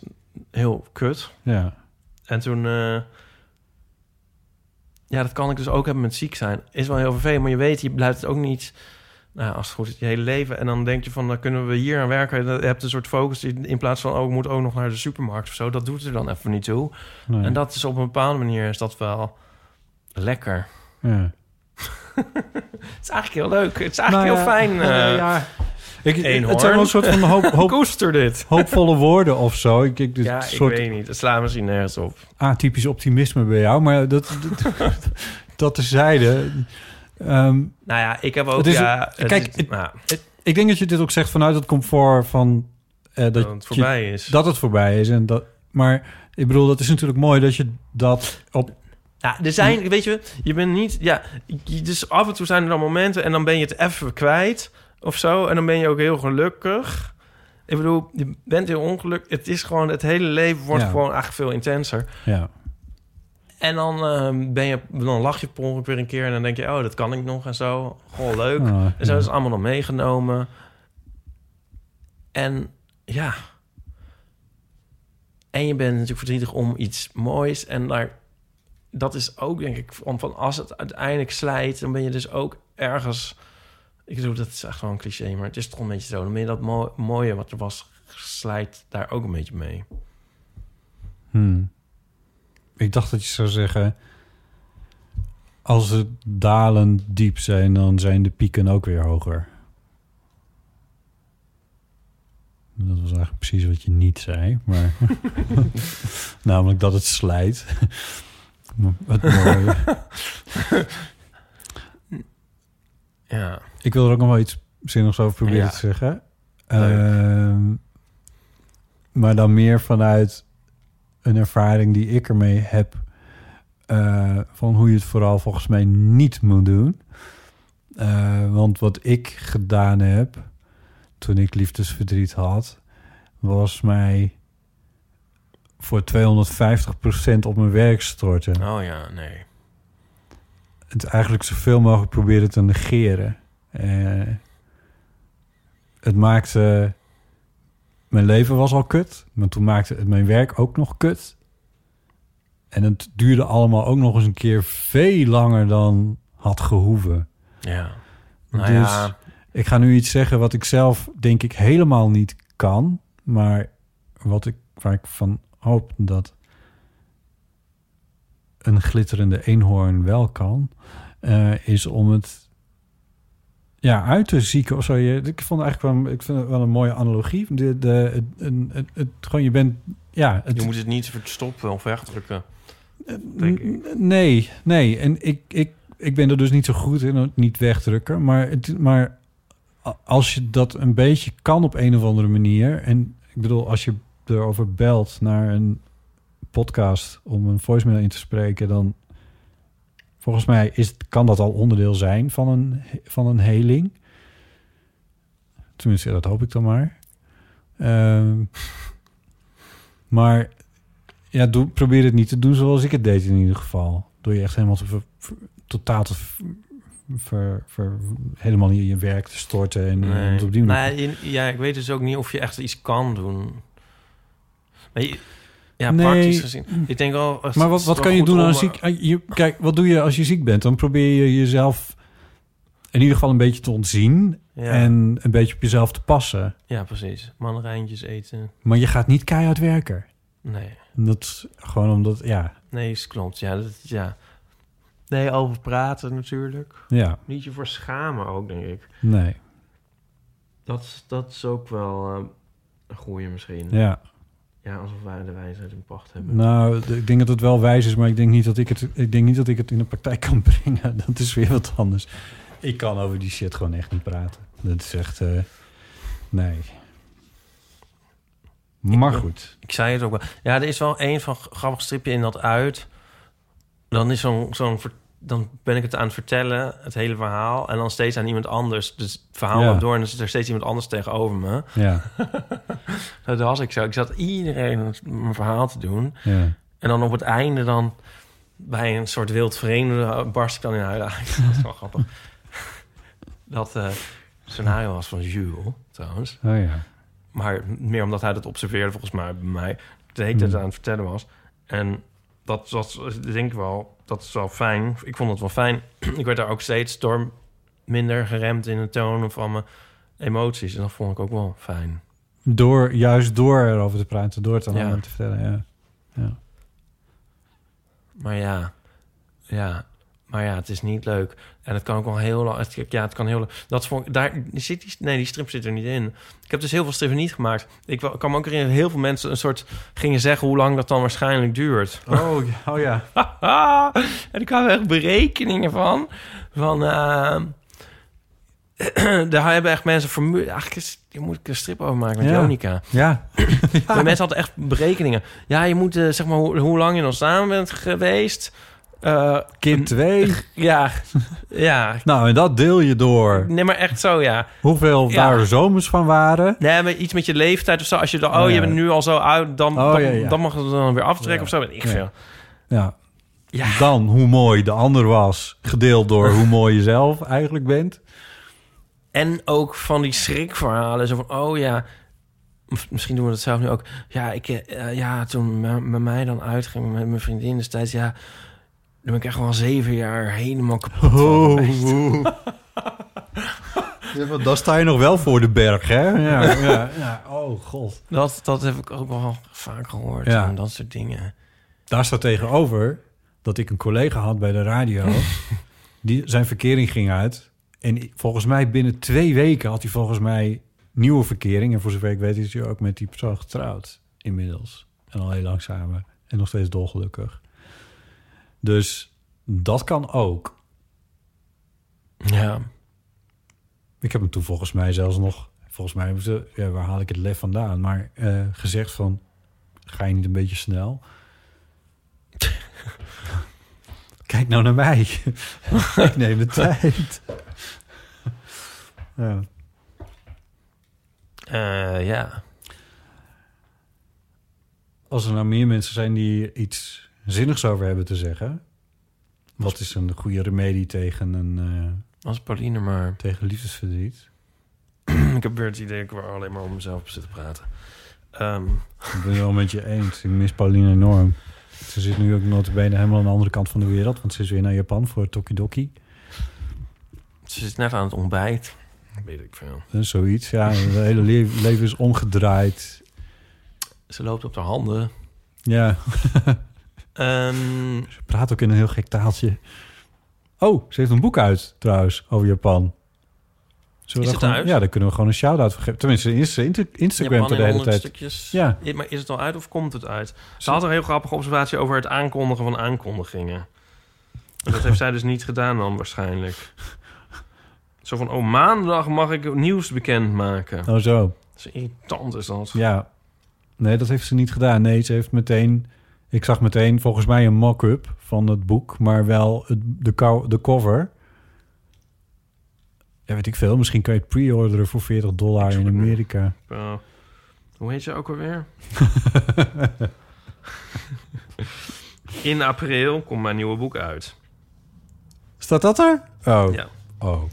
heel kut. Ja. En toen, ja, dat kan ik dus ook hebben met ziek zijn. Is wel heel vervelend, maar je weet, je blijft het ook niet, nou, als het goed is, je hele leven. En dan denk je van, dan kunnen we hier aan werken. Je hebt een soort focus die- in plaats van, oh, ik moet ook nog naar de supermarkt of zo. Dat doet er dan even niet toe. Nee. En dat is op een bepaalde manier is dat wel lekker. Ja. Het is eigenlijk heel leuk. Het is eigenlijk Nou heel ja, fijn. eh, ja. Ik, eenhoorn. het zijn wel een soort van hoop, hoop, Koester dit. hoopvolle woorden of zo. Ik, ik, dit ja, soort ik weet niet. Het slaat misschien nergens op. atypisch optimisme bij jou. Maar dat, dat, dat terzijde. Ehm, Nou ja, ik heb ook... Is- ja, het kijk, is- nou, ik denk dat je dit ook zegt vanuit het comfort van... eh, dat, Dat het je- voorbij is. Dat het voorbij is. En dat, maar ik bedoel, dat is natuurlijk mooi dat je dat op... Ja, er zijn, weet je, je bent niet, ja, dus af en toe zijn er dan momenten en dan ben je het even kwijt of zo. En dan ben je ook heel gelukkig. Ik bedoel, je bent heel ongelukkig. Het is gewoon, het hele leven wordt Ja. gewoon eigenlijk veel intenser. Ja. En dan, ehm, ben je, dan lach je per ongeluk weer een keer en dan denk je, oh, dat kan ik nog en zo. Gewoon leuk. Ah, en zo is het allemaal nog meegenomen. En ja. En je bent natuurlijk verdrietig om iets moois. En daar, dat is ook, denk ik, van, van als het uiteindelijk slijt, dan ben je dus ook ergens. Ik bedoel, dat is echt wel een cliché, maar het is toch een beetje zo. Dan ben je dat mo- mooie wat er was, slijt daar ook een beetje mee. Hmm. Ik dacht dat je zou zeggen... Als de dalen diep zijn, dan zijn de pieken ook weer hoger. Dat was eigenlijk precies wat je niet zei, maar... Namelijk dat het slijt. het mooie. Ja. Ik wil er ook nog wel iets zinnigs over proberen Ja. te zeggen. Ehm, maar dan meer vanuit een ervaring die ik ermee heb... eh, van hoe je het vooral volgens mij niet moet doen. Eh, want wat ik gedaan heb toen ik liefdesverdriet had... was mij voor 250% op mijn werk storten Oh ja, nee. het eigenlijk zoveel mogelijk proberen te negeren. Eh, het maakte... Mijn leven was al kut, maar toen maakte het mijn werk ook nog kut. En het duurde allemaal ook nog eens een keer veel langer dan had gehoeven. Ja. Nou dus ja. ik ga nu iets zeggen wat ik zelf denk ik helemaal niet kan, maar wat ik, waar ik van hoop dat een glitterende eenhoorn wel kan, eh, is om het ja, uit te zieken of zo. Je, ik vond eigenlijk wel, ik vind het wel een mooie analogie. De, de, het, het, het, gewoon, je bent, ja, het, Je moet het niet verstoppen of wegdrukken. ik. Nee, nee. En ik, ik, ik ben er dus niet zo goed in, niet wegdrukken. Maar, het, maar als je dat een beetje kan op een of andere manier... en ik bedoel, als je erover belt naar een podcast... om een voicemail in te spreken... dan Volgens mij is, het- kan dat al onderdeel zijn van een, van een heling. Tenminste, dat hoop ik dan maar. Ehm, maar ja, doe, probeer het niet te doen zoals ik het deed in ieder geval. Door je echt helemaal te ver- ver- totaal te ver- helemaal in je werk te storten. En, en het op die manier. Nee, in- ja, ik weet dus ook niet of je echt iets kan doen. Maar je- ja, Nee. praktisch gezien. Ik denk wel... Maar wat, wat kan je doen eh, ziek? Je, kijk, wat doe je als je ziek bent? Dan probeer je jezelf in ieder geval een beetje te ontzien Ja. en een beetje op jezelf te passen. Ja, precies. Mandarijntjes eten. Maar je gaat niet keihard werken. Nee. Dat is gewoon omdat, ja, Nee, is klopt. Ja, dat, ja. Nee, over praten natuurlijk. Ja. Niet je voor schamen ook, denk ik. nee. Dat, dat is ook wel eh, een goeie misschien. Ja. Ja, alsof wij de wijsheid in pacht hebben. Nou, ik denk dat het wel wijs is, maar ik denk niet dat ik het, ik denk niet dat ik het in de praktijk kan brengen. Dat is weer wat anders. Ik kan over die shit gewoon echt niet praten. Dat is echt, eh, nee. Maar goed. Ik zei het ook wel. Ja, er is wel één van grappig stripje in dat uit. Dan is zo'n zo'n dan ben ik het aan het vertellen, het hele verhaal, en dan steeds aan iemand anders. Dus het verhaal Ja. door en dan zit er steeds iemand anders tegenover me. Ja. dat was ik zo. Ik zat iedereen mijn verhaal te doen. Ja. En dan op het einde dan bij een soort wild vreemde barst ik dan in huilen uit. Dat is wel grappig. Dat eh scenario was van Jules, trouwens. Oh ja. Maar meer omdat hij dat observeerde volgens mij bij mij. Hele tijd Hmm. aan het vertellen was. En dat was, denk ik wel, dat is wel fijn. Ik vond het wel fijn. ik werd daar ook steeds door minder geremd in de toon van mijn emoties. En dat vond ik ook wel fijn. Door, juist door erover te praten, door het aan Ja. te vertellen, ja. ja. Maar ja, ja, maar ja, het is niet leuk. En het kan ook wel heel lang. het- Ja, het kan heel. Dat vond ik, daar zit die, nee, die strip zit er niet in. Ik heb dus heel veel strippen niet gemaakt. Ik kan me ook herinneren, heel veel mensen een soort gingen zeggen hoe lang dat dan waarschijnlijk duurt. Oh, ja, oh ja. en er kwamen echt berekeningen van. Van. eh, daar hebben echt mensen formule. Eigenlijk is, hier moet ik een strip over maken met Ja. Jonica. Ja. Maar mensen hadden echt berekeningen. Ja, je moet eh, zeg maar hoe, hoe lang je dan samen bent geweest. Eh, Kind 2. Ja, ja. Nou, en dat deel je door. Nee, maar echt zo, ja. Hoeveel Ja. daar zomers van waren. Nee, maar iets met je leeftijd of zo. Als je dan, oh, Oh, je bent nu al zo oud, dan, Oh, dan, ja, ja. dan mag het dan weer aftrekken of zo. Weet ik veel. Ja. Ja. Dan hoe mooi de ander was, gedeeld door hoe mooi je zelf eigenlijk bent. En ook van die schrikverhalen. Zo van, oh ja, misschien doen we dat zelf nu ook. Ja, ik, eh, ja toen me- met mij dan uitging met mijn vriendin destijds, ja, dan ben ik echt wel zeven jaar helemaal kapot van Oh, geweest. Ja, want dan sta je nog wel voor de berg, hè? Ja, ja, ja. Oh, god. Dat, dat heb ik ook wel vaak gehoord. Ja. en Dat soort dingen. Daar staat tegenover dat ik een collega had bij de radio. die zijn verkering ging uit. En volgens mij binnen twee weken had hij volgens mij nieuwe verkering. En voor zover ik weet is hij ook met die persoon getrouwd inmiddels. En al heel lang samen. En nog steeds dolgelukkig. Dus dat kan ook. Ja. Ik heb hem toen volgens mij zelfs nog... Volgens mij hebben ze... Ja, waar haal ik het lef vandaan? Maar eh, gezegd van... Ga je niet een beetje snel? Kijk nou naar mij. ik neem de tijd. ja. Eh, ja. Als er nou meer mensen zijn die iets zinnigs over hebben te zeggen... Wat is een goede remedie tegen een... eh, Als Pauline maar... Tegen liefdesverdriet? ik heb weer het idee dat ik weer alleen maar om mezelf zit te praten. Ehm, Ik ben het wel met je eens. Ik mis Pauline enorm. Ze zit nu ook notabene helemaal aan de andere kant van de wereld... want ze is weer naar Japan voor Tokidoki. ze zit net aan het ontbijt. Weet ik veel. Eh, Zoiets, ja. Het hele le- leven is omgedraaid. Ze loopt op haar handen. Ja. Ehm, Ze praat ook in een heel gek taaltje. Oh, ze heeft een boek uit trouwens over Japan. Zullen Is het gewoon- uit? Ja, daar kunnen we gewoon een shout-out voor geven. Tenminste, is Insta- Instagram Japan de hele 100 tijd. stukjes. Ja. Maar is het al uit of komt het uit? Ze had een heel grappige observatie over het aankondigen van aankondigingen. En dat heeft zij dus niet gedaan dan waarschijnlijk. Zo van, oh, maandag mag ik nieuws bekendmaken. Oh, zo. Zo irritant is dat. Ja. Nee, dat heeft ze niet gedaan. Nee, ze heeft meteen... Ik zag meteen volgens mij een mock-up van het boek, maar wel het, de, de cover. Ja, weet ik veel. Misschien kan je het pre-orderen voor 40 dollar in Amerika. Hoe heet je ook alweer? In april komt mijn nieuwe boek uit. Staat dat er? Oh. Ja. Oh.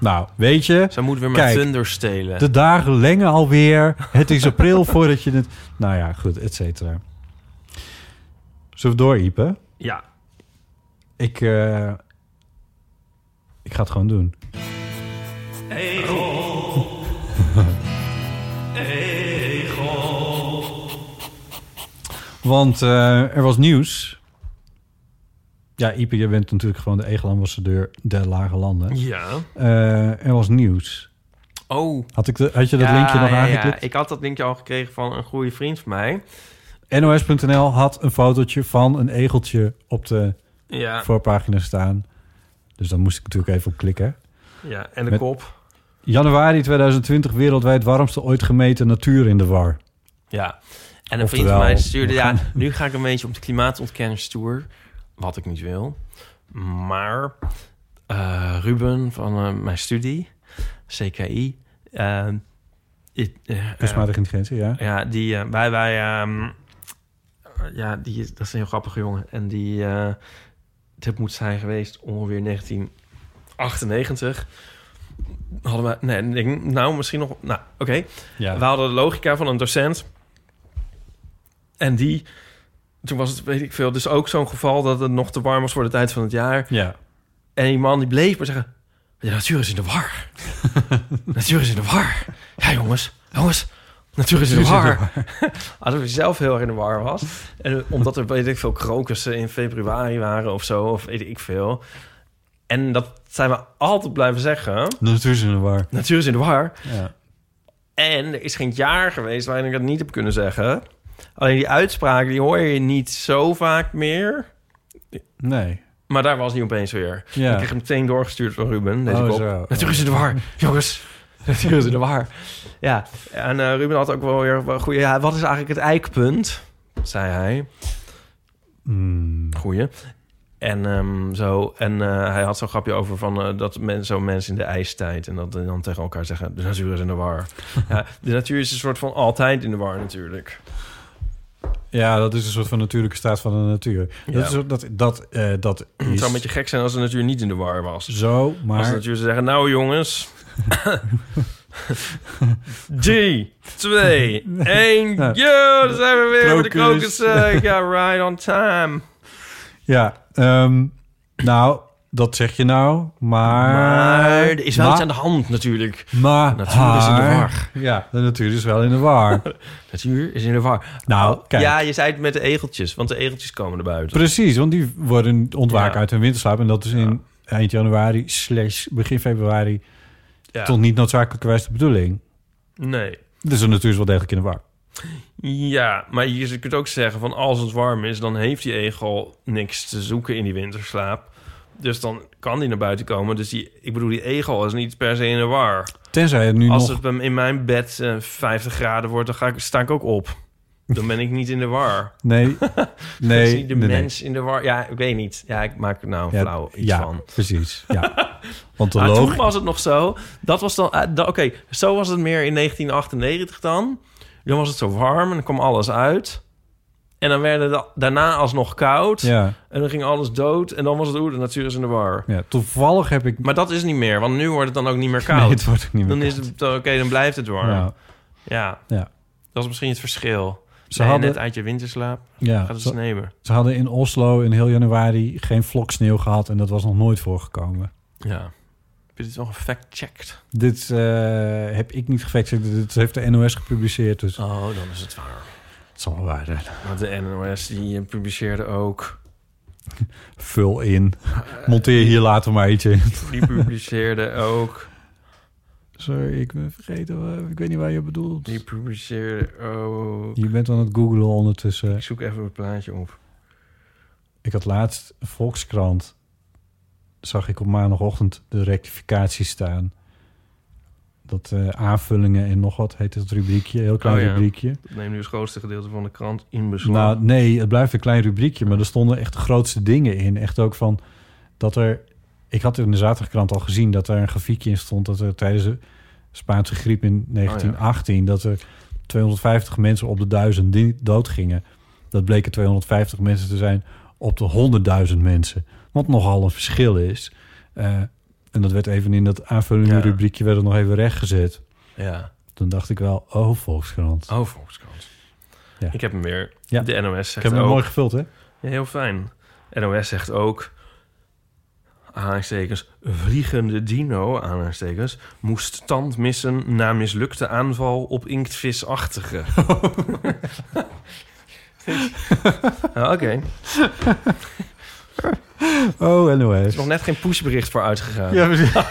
Nou, weet je... Zij moet weer mijn thunder stelen. De dagen lengen alweer. Het is april voordat je het... Nou ja, goed, et cetera. Zullen we door, Ipe? Ja. Ik, eh, ik ga het gewoon doen. Want eh, er was nieuws. Ja, Ipe, je bent natuurlijk gewoon de egelambassadeur der lage landen. Ja. Eh, er was nieuws. Oh. Had, ik de, had je dat Ja, linkje nog ja, aangeklikt? Ja, ik had dat linkje al gekregen van een goede vriend van mij. NOS.nl had een fotootje van een egeltje op de Ja. voorpagina staan. Dus daar moest ik natuurlijk even op klikken. Ja, en de Met kop. Januari 2020 wereldwijd warmste ooit gemeten natuur in de war. Ja. En een vriend van mij stuurde... Ja, nu ga ik een beetje op de klimaatontkenningstoer. Wat ik niet wil. Maar eh, Ruben van eh, mijn studie, CKI... ik- eh, Kunstmatige intelligentie, ja. Ja, die, wij, wij, ehm, ja, die, is- dat is een heel grappige jongen. En die, eh dit moet zijn geweest ongeveer 1998. Hadden we, nee, denk, nou, misschien nog, nou, oké. Ja. We hadden de logica van een docent. En die, toen was het, weet ik veel, dus ook zo'n geval dat het nog te warm was voor de tijd van het jaar. Ja. En die man die bleef maar zeggen, de natuur is in de war. de natuur is in de war. Ja, jongens, jongens, natuur is in war. Alsof hij zelf heel erg in de war was. En omdat er, weet ik veel, krokussen in februari waren of zo, of weet ik veel. En dat zijn we altijd blijven zeggen. Natuur is in de war. Natuur is in de war. Ja. En er is geen jaar geweest waarin ik dat niet heb kunnen zeggen. Alleen die uitspraken, die hoor je niet zo vaak meer. Nee. Maar daar was hij opeens weer. Ja. Ik kreeg hem meteen doorgestuurd van Ruben. Deze Oh, kop. zo. Natuur is in de war. Jongens, natuur is in de war. Ja, en eh, Ruben had ook wel weer een goede... Ja, wat is eigenlijk het eikpunt? Zei hij. Hmm. Goeie. En ehm, zo. En eh, hij had zo'n grapje over van eh, dat men, zo mensen in de ijstijd en dat dan tegen elkaar zeggen: de natuur is in de war. ja, de natuur is een soort van altijd in de war natuurlijk. Ja, dat is een soort van natuurlijke staat van de natuur. Ja. Dat, is, dat, dat, dat Het is zou een beetje gek zijn als de natuur niet in de war was. zo, maar... Als de natuur zou zeggen: nou jongens. 3, 2, 1. Ja. Yo, daar zijn we weer met de Krokus. krokus. Ja, right on time. Ja, ehm, nou, dat zeg je nou, maar... Maar er is wel maar- iets aan de hand natuurlijk. Maar natuur is in de war. Ja, de natuur is wel in de war. Natuur is in de war. Nou, Oh, kijk. Ja, je zei het met de egeltjes, want de egeltjes komen er buiten. Precies, want die worden ontwaken Ja. uit hun winterslaap. En dat is in eind januari slash begin februari... Ja. tot niet noodzakelijkerwijs de bedoeling. Nee. Dus de natuur is wel degelijk in de war. Ja, maar je kunt ook zeggen van als het warm is, dan heeft die egel niks te zoeken in die winterslaap. Dus dan kan die naar buiten komen. Dus die, ik bedoel, die egel is niet per se in de war. Tenzij het nu Als nog... het in mijn bed eh, 50 graden wordt, dan ga ik, sta ik ook op. Dan ben ik niet in de war. Nee, nee, is niet de nee, nee. mens in de war. Ja, ik weet niet. Ja, ik maak er nou Ja, flauw iets ja, van. precies. Ja. Want toen was het nog zo. Dat was dan. eh, Oké, zo was het meer in 1998 dan. Dan was het zo warm en dan kwam alles uit. En dan werden da- daarna alsnog koud. Ja. En dan ging alles dood. En dan was het oeh, de natuur is in de war. Ja, toevallig heb ik... Maar dat is niet meer, want nu wordt het dan ook niet meer koud. Nee, het wordt ook niet meer Dan is het oké, dan blijft het warm. Ja. Ja. Ja. Dat is misschien het verschil. Ze Ze hadden net uit je winterslaap. Ja, gaat het sneeuwen. Ze hadden in Oslo in heel januari geen vlok sneeuw gehad... en dat was nog nooit voorgekomen. Ja. Heb je dit wel gefact-checked? Dit eh, heb ik niet gefactcheckt. Dit heeft de NOS gepubliceerd. Dus Oh, dan is het waar. het zal wel waar zijn. Want de NOS die eh, publiceerde ook... Vul in. Monteer hier later maar iets in. Die publiceerde ook... Sorry, ik ben vergeten. Ik weet niet waar je bedoelt. Die publiceerde ook... Je bent aan het googlen ondertussen. Ik zoek even het plaatje op. Ik had laatst Volkskrant. Zag ik op maandagochtend de rectificatie staan. dat eh, aanvullingen en nog wat heet het rubriekje. Heel klein Oh ja. rubriekje. Dat neemt nu het grootste gedeelte van de krant in beslag. Nou, nee, het blijft een klein rubriekje, maar er stonden echt de grootste dingen in. Echt ook van dat er. Ik had in de zaterdagkrant al gezien dat er een grafiekje in stond dat er tijdens de Spaanse griep in 1918 dat er 250 mensen op de duizend doodgingen. Dat bleken 250 mensen te zijn op de 100.000 mensen. Wat nogal een verschil is. Eh, en dat werd even in dat aanvullende Ja. rubriekje werd het nog even rechtgezet. Ja. Toen dacht ik wel, oh, Volkskrant. Oh, Volkskrant. Ja. Ik heb hem weer. Ja. De NOS zegt Ik heb hem ook... mooi gevuld, hè? Ja, heel fijn. NOS zegt ook... Aanhalingstekens, vliegende dino, aanhalingstekens... moest tand missen na mislukte aanval op inktvisachtige. Ja, Oké. Oh, Er NOS. is nog net geen pushbericht voor uitgegaan. Ja, precies.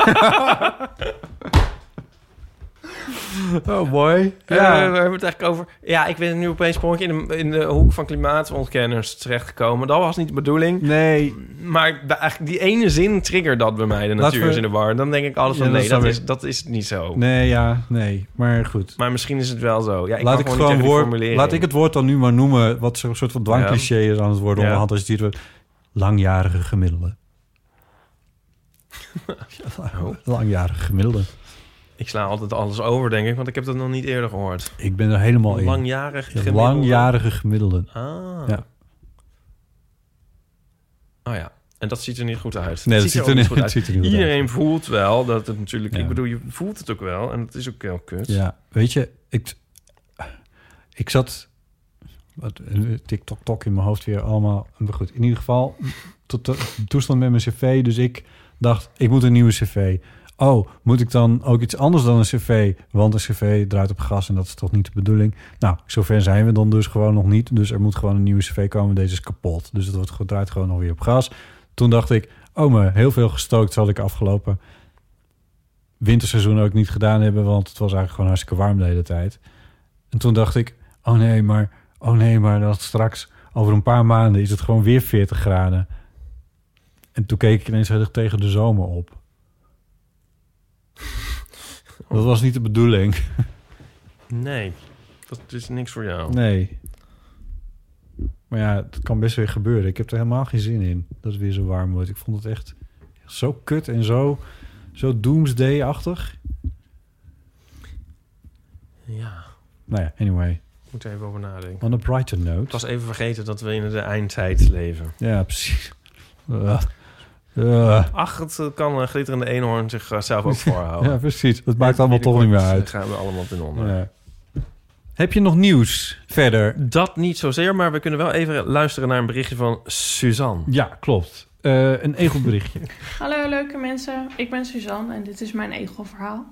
oh, mooi. Ja. Ja. waar hebben we het eigenlijk over? Ja, ik ben nu opeens een in de, in de hoek van klimaatontkenners terechtgekomen. Dat was niet de bedoeling. Nee. Maar eigenlijk die ene zin triggert dat bij mij. De natuur we- is in de war. Dan denk ik Ja, van nee, dat is, dat is niet zo. Nee, ja, nee. Maar goed. Maar misschien is het wel zo. Ja, ik laat ik gewoon gewoon woord, laat ik het woord dan nu maar noemen, wat zo'n soort van dwangcliché is aan het worden Ja. onderhand als je het wordt. Langjarige gemiddelde. Oh. Langjarige gemiddelde. Ik sla altijd alles over, denk ik, want ik heb dat nog niet eerder gehoord. Ik ben er helemaal in. Langjarig Ja, gemiddelde. Langjarige gemiddelde. Ah. Ja. Oh ja. En dat ziet er niet goed uit. Nee, dat ziet er niet- goed uit. er Iedereen voelt wel dat het natuurlijk... Ja. Ik bedoel, je voelt het ook wel. En het is ook heel kut. Ja, weet je, ik, ik zat... Wat, TikTok, tok in mijn hoofd weer allemaal. Maar goed, in ieder geval, tot de toestand met mijn cv. Dus ik dacht, ik moet een nieuwe cv. Oh, moet ik dan ook iets anders dan een cv? Want een cv draait op gas en dat is toch niet de bedoeling? Nou, zover zijn we dan dus gewoon nog niet. Dus er moet gewoon een nieuwe cv komen. Deze is kapot. Dus het wordt, draait gewoon nog weer op gas. Toen dacht ik, oh, maar heel veel gestookt zal ik afgelopen winterseizoen ook niet gedaan hebben, want het was eigenlijk gewoon hartstikke warm de hele tijd. En toen dacht ik, oh nee, maar, oh nee, maar dat straks over een paar maanden is het gewoon weer 40 graden. En toen keek ik ineens tegen de zomer op. Dat was niet de bedoeling. Nee, dat is niks voor jou. Nee. Maar ja, het kan best weer gebeuren. Ik heb er helemaal geen zin in dat het weer zo warm wordt. Ik vond het echt zo kut en zo, zo doomsday-achtig. Ja, Nou ja, anyway. moet er even over nadenken. On a brighter note. Ik was even vergeten dat we in de eindtijd leven. Ja, precies. Uh, uh. Ach, het eh, kan een glitterende eenhoorn zichzelf ook voorhouden. Ja, precies. Het maakt allemaal toch niet meer uit. eh, gaan we allemaal ten onder. Ja. Heb je nog nieuws verder? Dat niet zozeer, maar we kunnen wel even luisteren naar een berichtje van Suzanne. Ja, klopt. Eh, een egelberichtje. Hallo leuke mensen, ik ben Suzanne en dit is mijn egelverhaal.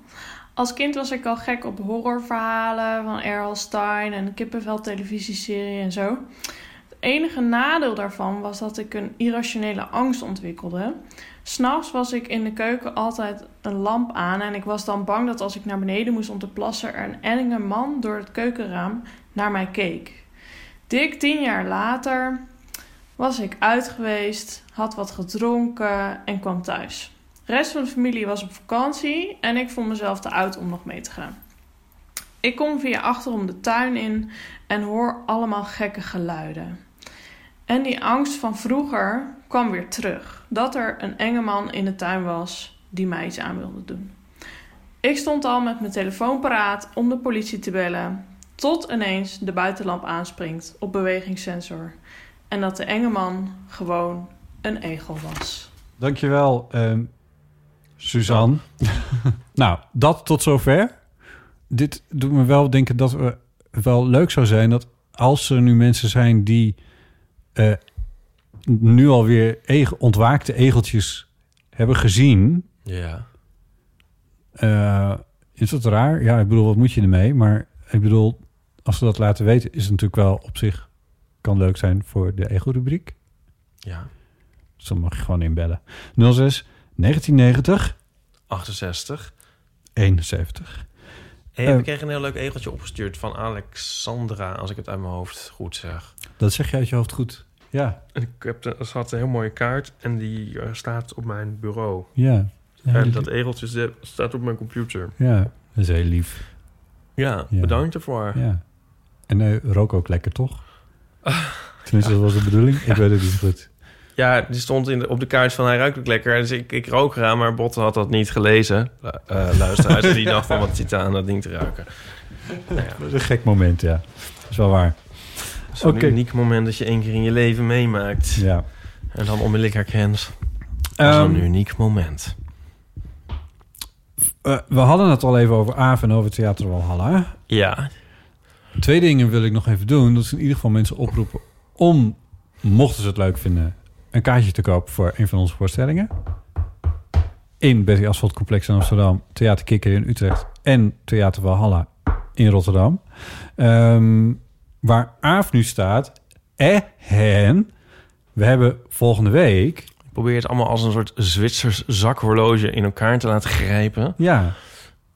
Als kind was ik al gek op horrorverhalen van R.L. Stein en kippenvel televisieserie en zo. Enige nadeel daarvan was dat ik een irrationele angst ontwikkelde. S'nachts was ik in de keuken altijd een lamp aan en ik was dan bang dat als ik naar beneden moest om te plassen er een enge man door het keukenraam naar mij keek. Dik tien jaar later was ik uit geweest, had wat gedronken en kwam thuis. De rest van de familie was op vakantie en ik vond mezelf te oud om nog mee te gaan. Ik kom via achterom de tuin in en hoor allemaal gekke geluiden. En die angst van vroeger kwam weer terug. Dat er een enge man in de tuin was die mij iets aan wilde doen. Ik stond al met mijn telefoon paraat om de politie te bellen. Tot ineens de buitenlamp aanspringt op bewegingssensor. En dat de enge man gewoon een egel was. Dankjewel, ehm Suzanne. nou, dat tot zover. Dit doet me wel denken dat het wel leuk zou zijn... dat als er nu mensen zijn die eh, nu alweer egel, ontwaakte egeltjes hebben gezien... Ja. Eh, is dat raar? Ja, ik bedoel, wat moet je ermee? Maar ik bedoel, als we dat laten weten, is het natuurlijk wel op zich... kan leuk zijn voor de egelrubriek. Ja. Dus dan mag je gewoon inbellen. 06 1990 68. 71. Hey, Eh, we kregen een heel leuk egeltje opgestuurd van Alexandra, als ik het uit mijn hoofd goed zeg. Dat zeg je uit je hoofd goed. Ja. En Ik heb de, er zat een heel mooie kaart en die eh, staat op mijn bureau. Ja. En dat egeltje zit- staat op mijn computer. Ja, Dat is heel lief. Ja, Ja. bedankt ervoor. Ja. En eh rook ook lekker, toch? Tenminste, dat was de bedoeling. Ik weet het niet goed. Ja, die stond in de, op de kaart van hij ruikt ook lekker. Dus ik, ik rook eraan, maar Botte had dat niet gelezen. Eh luisteraars, en die dacht van wat zit aan dat ding te ruiken. Nou ja, Dat is een gek moment, ja. Dat is wel waar. Oké. uniek moment dat je één keer in je leven meemaakt. Ja. En dan onmiddellijk herkent. Dat is Ehm, een uniek moment. Eh, we hadden het al even over Aaf en over Theater Walhalla. Ja. Twee dingen wil ik nog even doen. Dat is in ieder geval mensen oproepen om, mochten ze het leuk vinden, een kaartje te kopen voor een van onze voorstellingen. In Betty Asphalt Complex in Amsterdam, Theater Kikker in Utrecht en Theater Walhalla in Rotterdam. Ehm, waar Aaf nu staat. En we hebben volgende week... Ik probeer het allemaal als een soort Zwitsers zakhorloge in elkaar te laten grijpen. Ja.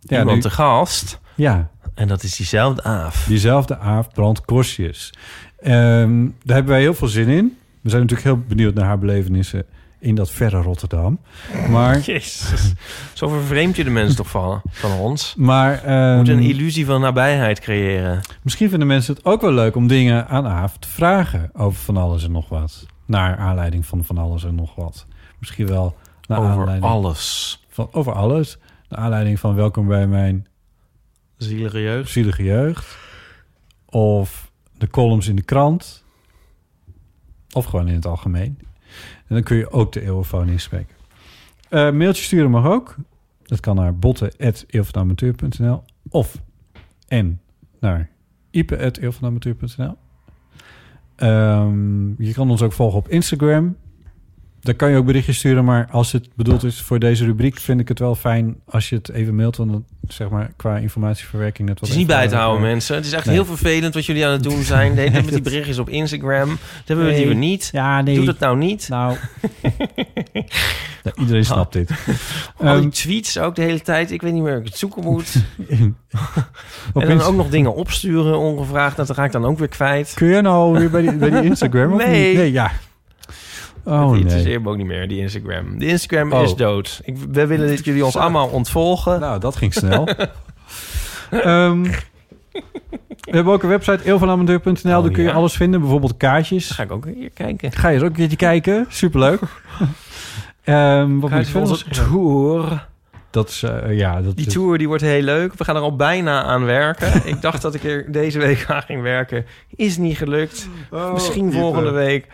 Ja, Iemand nu- te gast. Ja. En dat is diezelfde Aaf. Diezelfde Aaf Brand Korsjes. Ehm, daar hebben wij heel veel zin in. We zijn natuurlijk heel benieuwd naar haar belevenissen in dat verre Rotterdam. Maar, Jezus. Zo vervreemd je de mensen toch van, van ons. maar moeten ehm, een illusie van nabijheid creëren. misschien vinden mensen het ook wel leuk om dingen aan Aaf te vragen over van alles en nog wat. Naar aanleiding van van alles en nog wat. Misschien wel naar Over aanleiding alles. Van, over alles. Naar aanleiding van welkom bij mijn Zielige jeugd. zielige jeugd. Of de columns in de krant. Of gewoon in het algemeen. En dan kun je ook de eeuwenfoon inspreken. Eh mailtje sturen mag ook. Dat kan naar botten.eeuwvanamateur.nl of en naar ipe.eeuwvanamateur.nl Ehm Je kan ons ook volgen op Instagram. Daar kan je ook berichtjes sturen, maar als het bedoeld is voor deze rubriek, vind ik het wel fijn als je het even mailt. Want dan zeg maar qua informatieverwerking net wat Het is niet bij te houden, mensen. Het is echt Nee. heel vervelend wat jullie aan het doen zijn. De hele tijd met die berichtjes op Instagram. Dat hebben we Nee. liever niet. Ja, nee. Doe dat nou niet. Nou, iedereen snapt dit. Al die Ehm, tweets ook de hele tijd. Ik weet niet meer hoe ik het zoeken moet. en dan Inst- ook nog dingen opsturen ongevraagd. Dat ga ik dan ook weer kwijt. Kun je nou weer bij die, bij die Instagram? of Nee. niet? Nee, ja. Oh, het nee. interesseert me ook niet meer, die Instagram. De Instagram Oh. is dood. Ik, we willen dat jullie ons allemaal ontvolgen. Nou, dat ging snel. Ehm, we hebben ook een website, eeuwvanamateur.nl. Oh, daar kun je ja. alles vinden. Bijvoorbeeld kaartjes. Ga ik ook een keer kijken. Ga je eens ook een keertje kijken. Superleuk. Ehm wat moet ik Kaartjes tour. Dat is, eh, ja, dat Die is- tour die wordt heel leuk. We gaan er al bijna aan werken. ik dacht dat ik er deze week aan ging werken. Is niet gelukt. Oh, Misschien volgende week.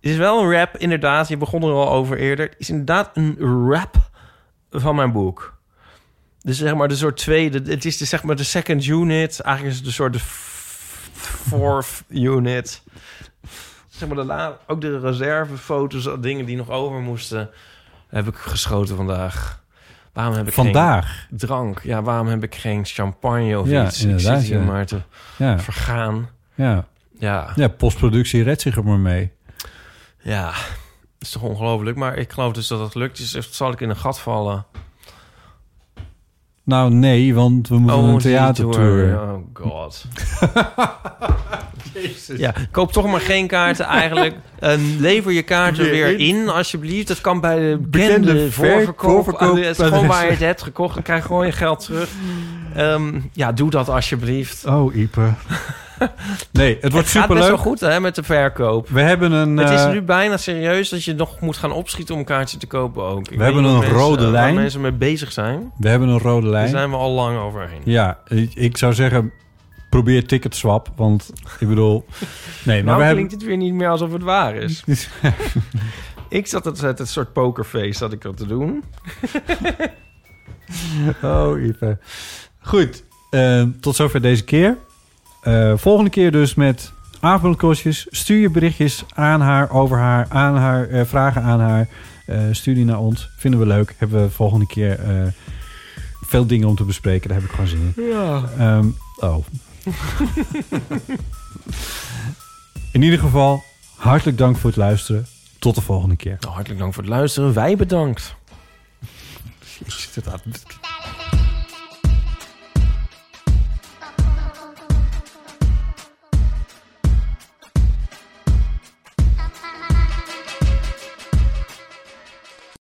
Het is wel een rap, inderdaad. Je begon er al over eerder. Het is inderdaad een rap van mijn boek. Dus zeg maar de soort tweede... Het is de, zeg maar de second unit. Eigenlijk is het de soort de fourth unit. Zeg maar de la, ook de reservefoto's, dingen die nog over moesten... heb ik geschoten vandaag. Waarom heb ik Vandaag? geen drank? Ja, waarom heb ik geen champagne of Ja, iets? ik zit hier ja. maar te Ja. vergaan. Ja. Ja. ja, postproductie redt zich er maar mee. Ja, dat is toch ongelooflijk. Maar ik geloof dus dat het lukt. Dus zal ik in een gat vallen. Nou, nee, want we moeten een die theatertour. tour. Oh god. Ja, koop toch maar geen kaarten eigenlijk. Ehm, lever je kaarten Weer weer in. in, alsjeblieft. Dat kan bij de Bekende bekende voorverkoop. voorverkoop- Het is gewoon waar je het hebt gekocht. Dan krijg je gewoon je geld terug. Ehm, ja, doe dat alsjeblieft. Oh, Ipe. nee, het wordt het gaat best superleuk. wel goed hè, met de verkoop. We hebben een... Het is eh, nu bijna serieus dat je nog moet gaan opschieten om een kaartje te kopen ook. Ik weet hebben een mensen- rode waar lijn. mensen mee bezig zijn. We hebben een rode lijn. Daar zijn we al lang overheen. Ja, ik, zou zeggen, probeer ticketswap. Want ik bedoel... Nee, maar nou we klinkt hebben... het weer niet meer alsof het waar is. ik zat het, het, het soort pokerface dat ik had te doen. Oh, Ipe. Goed, eh, tot zover deze keer. Eh, volgende keer dus met avondkostjes. Stuur je berichtjes aan haar, over haar, aan haar, eh, vragen aan haar. Eh, stuur die naar ons. Vinden we leuk. Hebben we volgende keer eh, veel dingen om te bespreken. Daar heb ik gewoon zin in. Ja. Ehm, oh. in ieder geval, hartelijk dank voor het luisteren. Tot de volgende keer. Nou, hartelijk dank voor het luisteren. Wij bedankt. Jezus,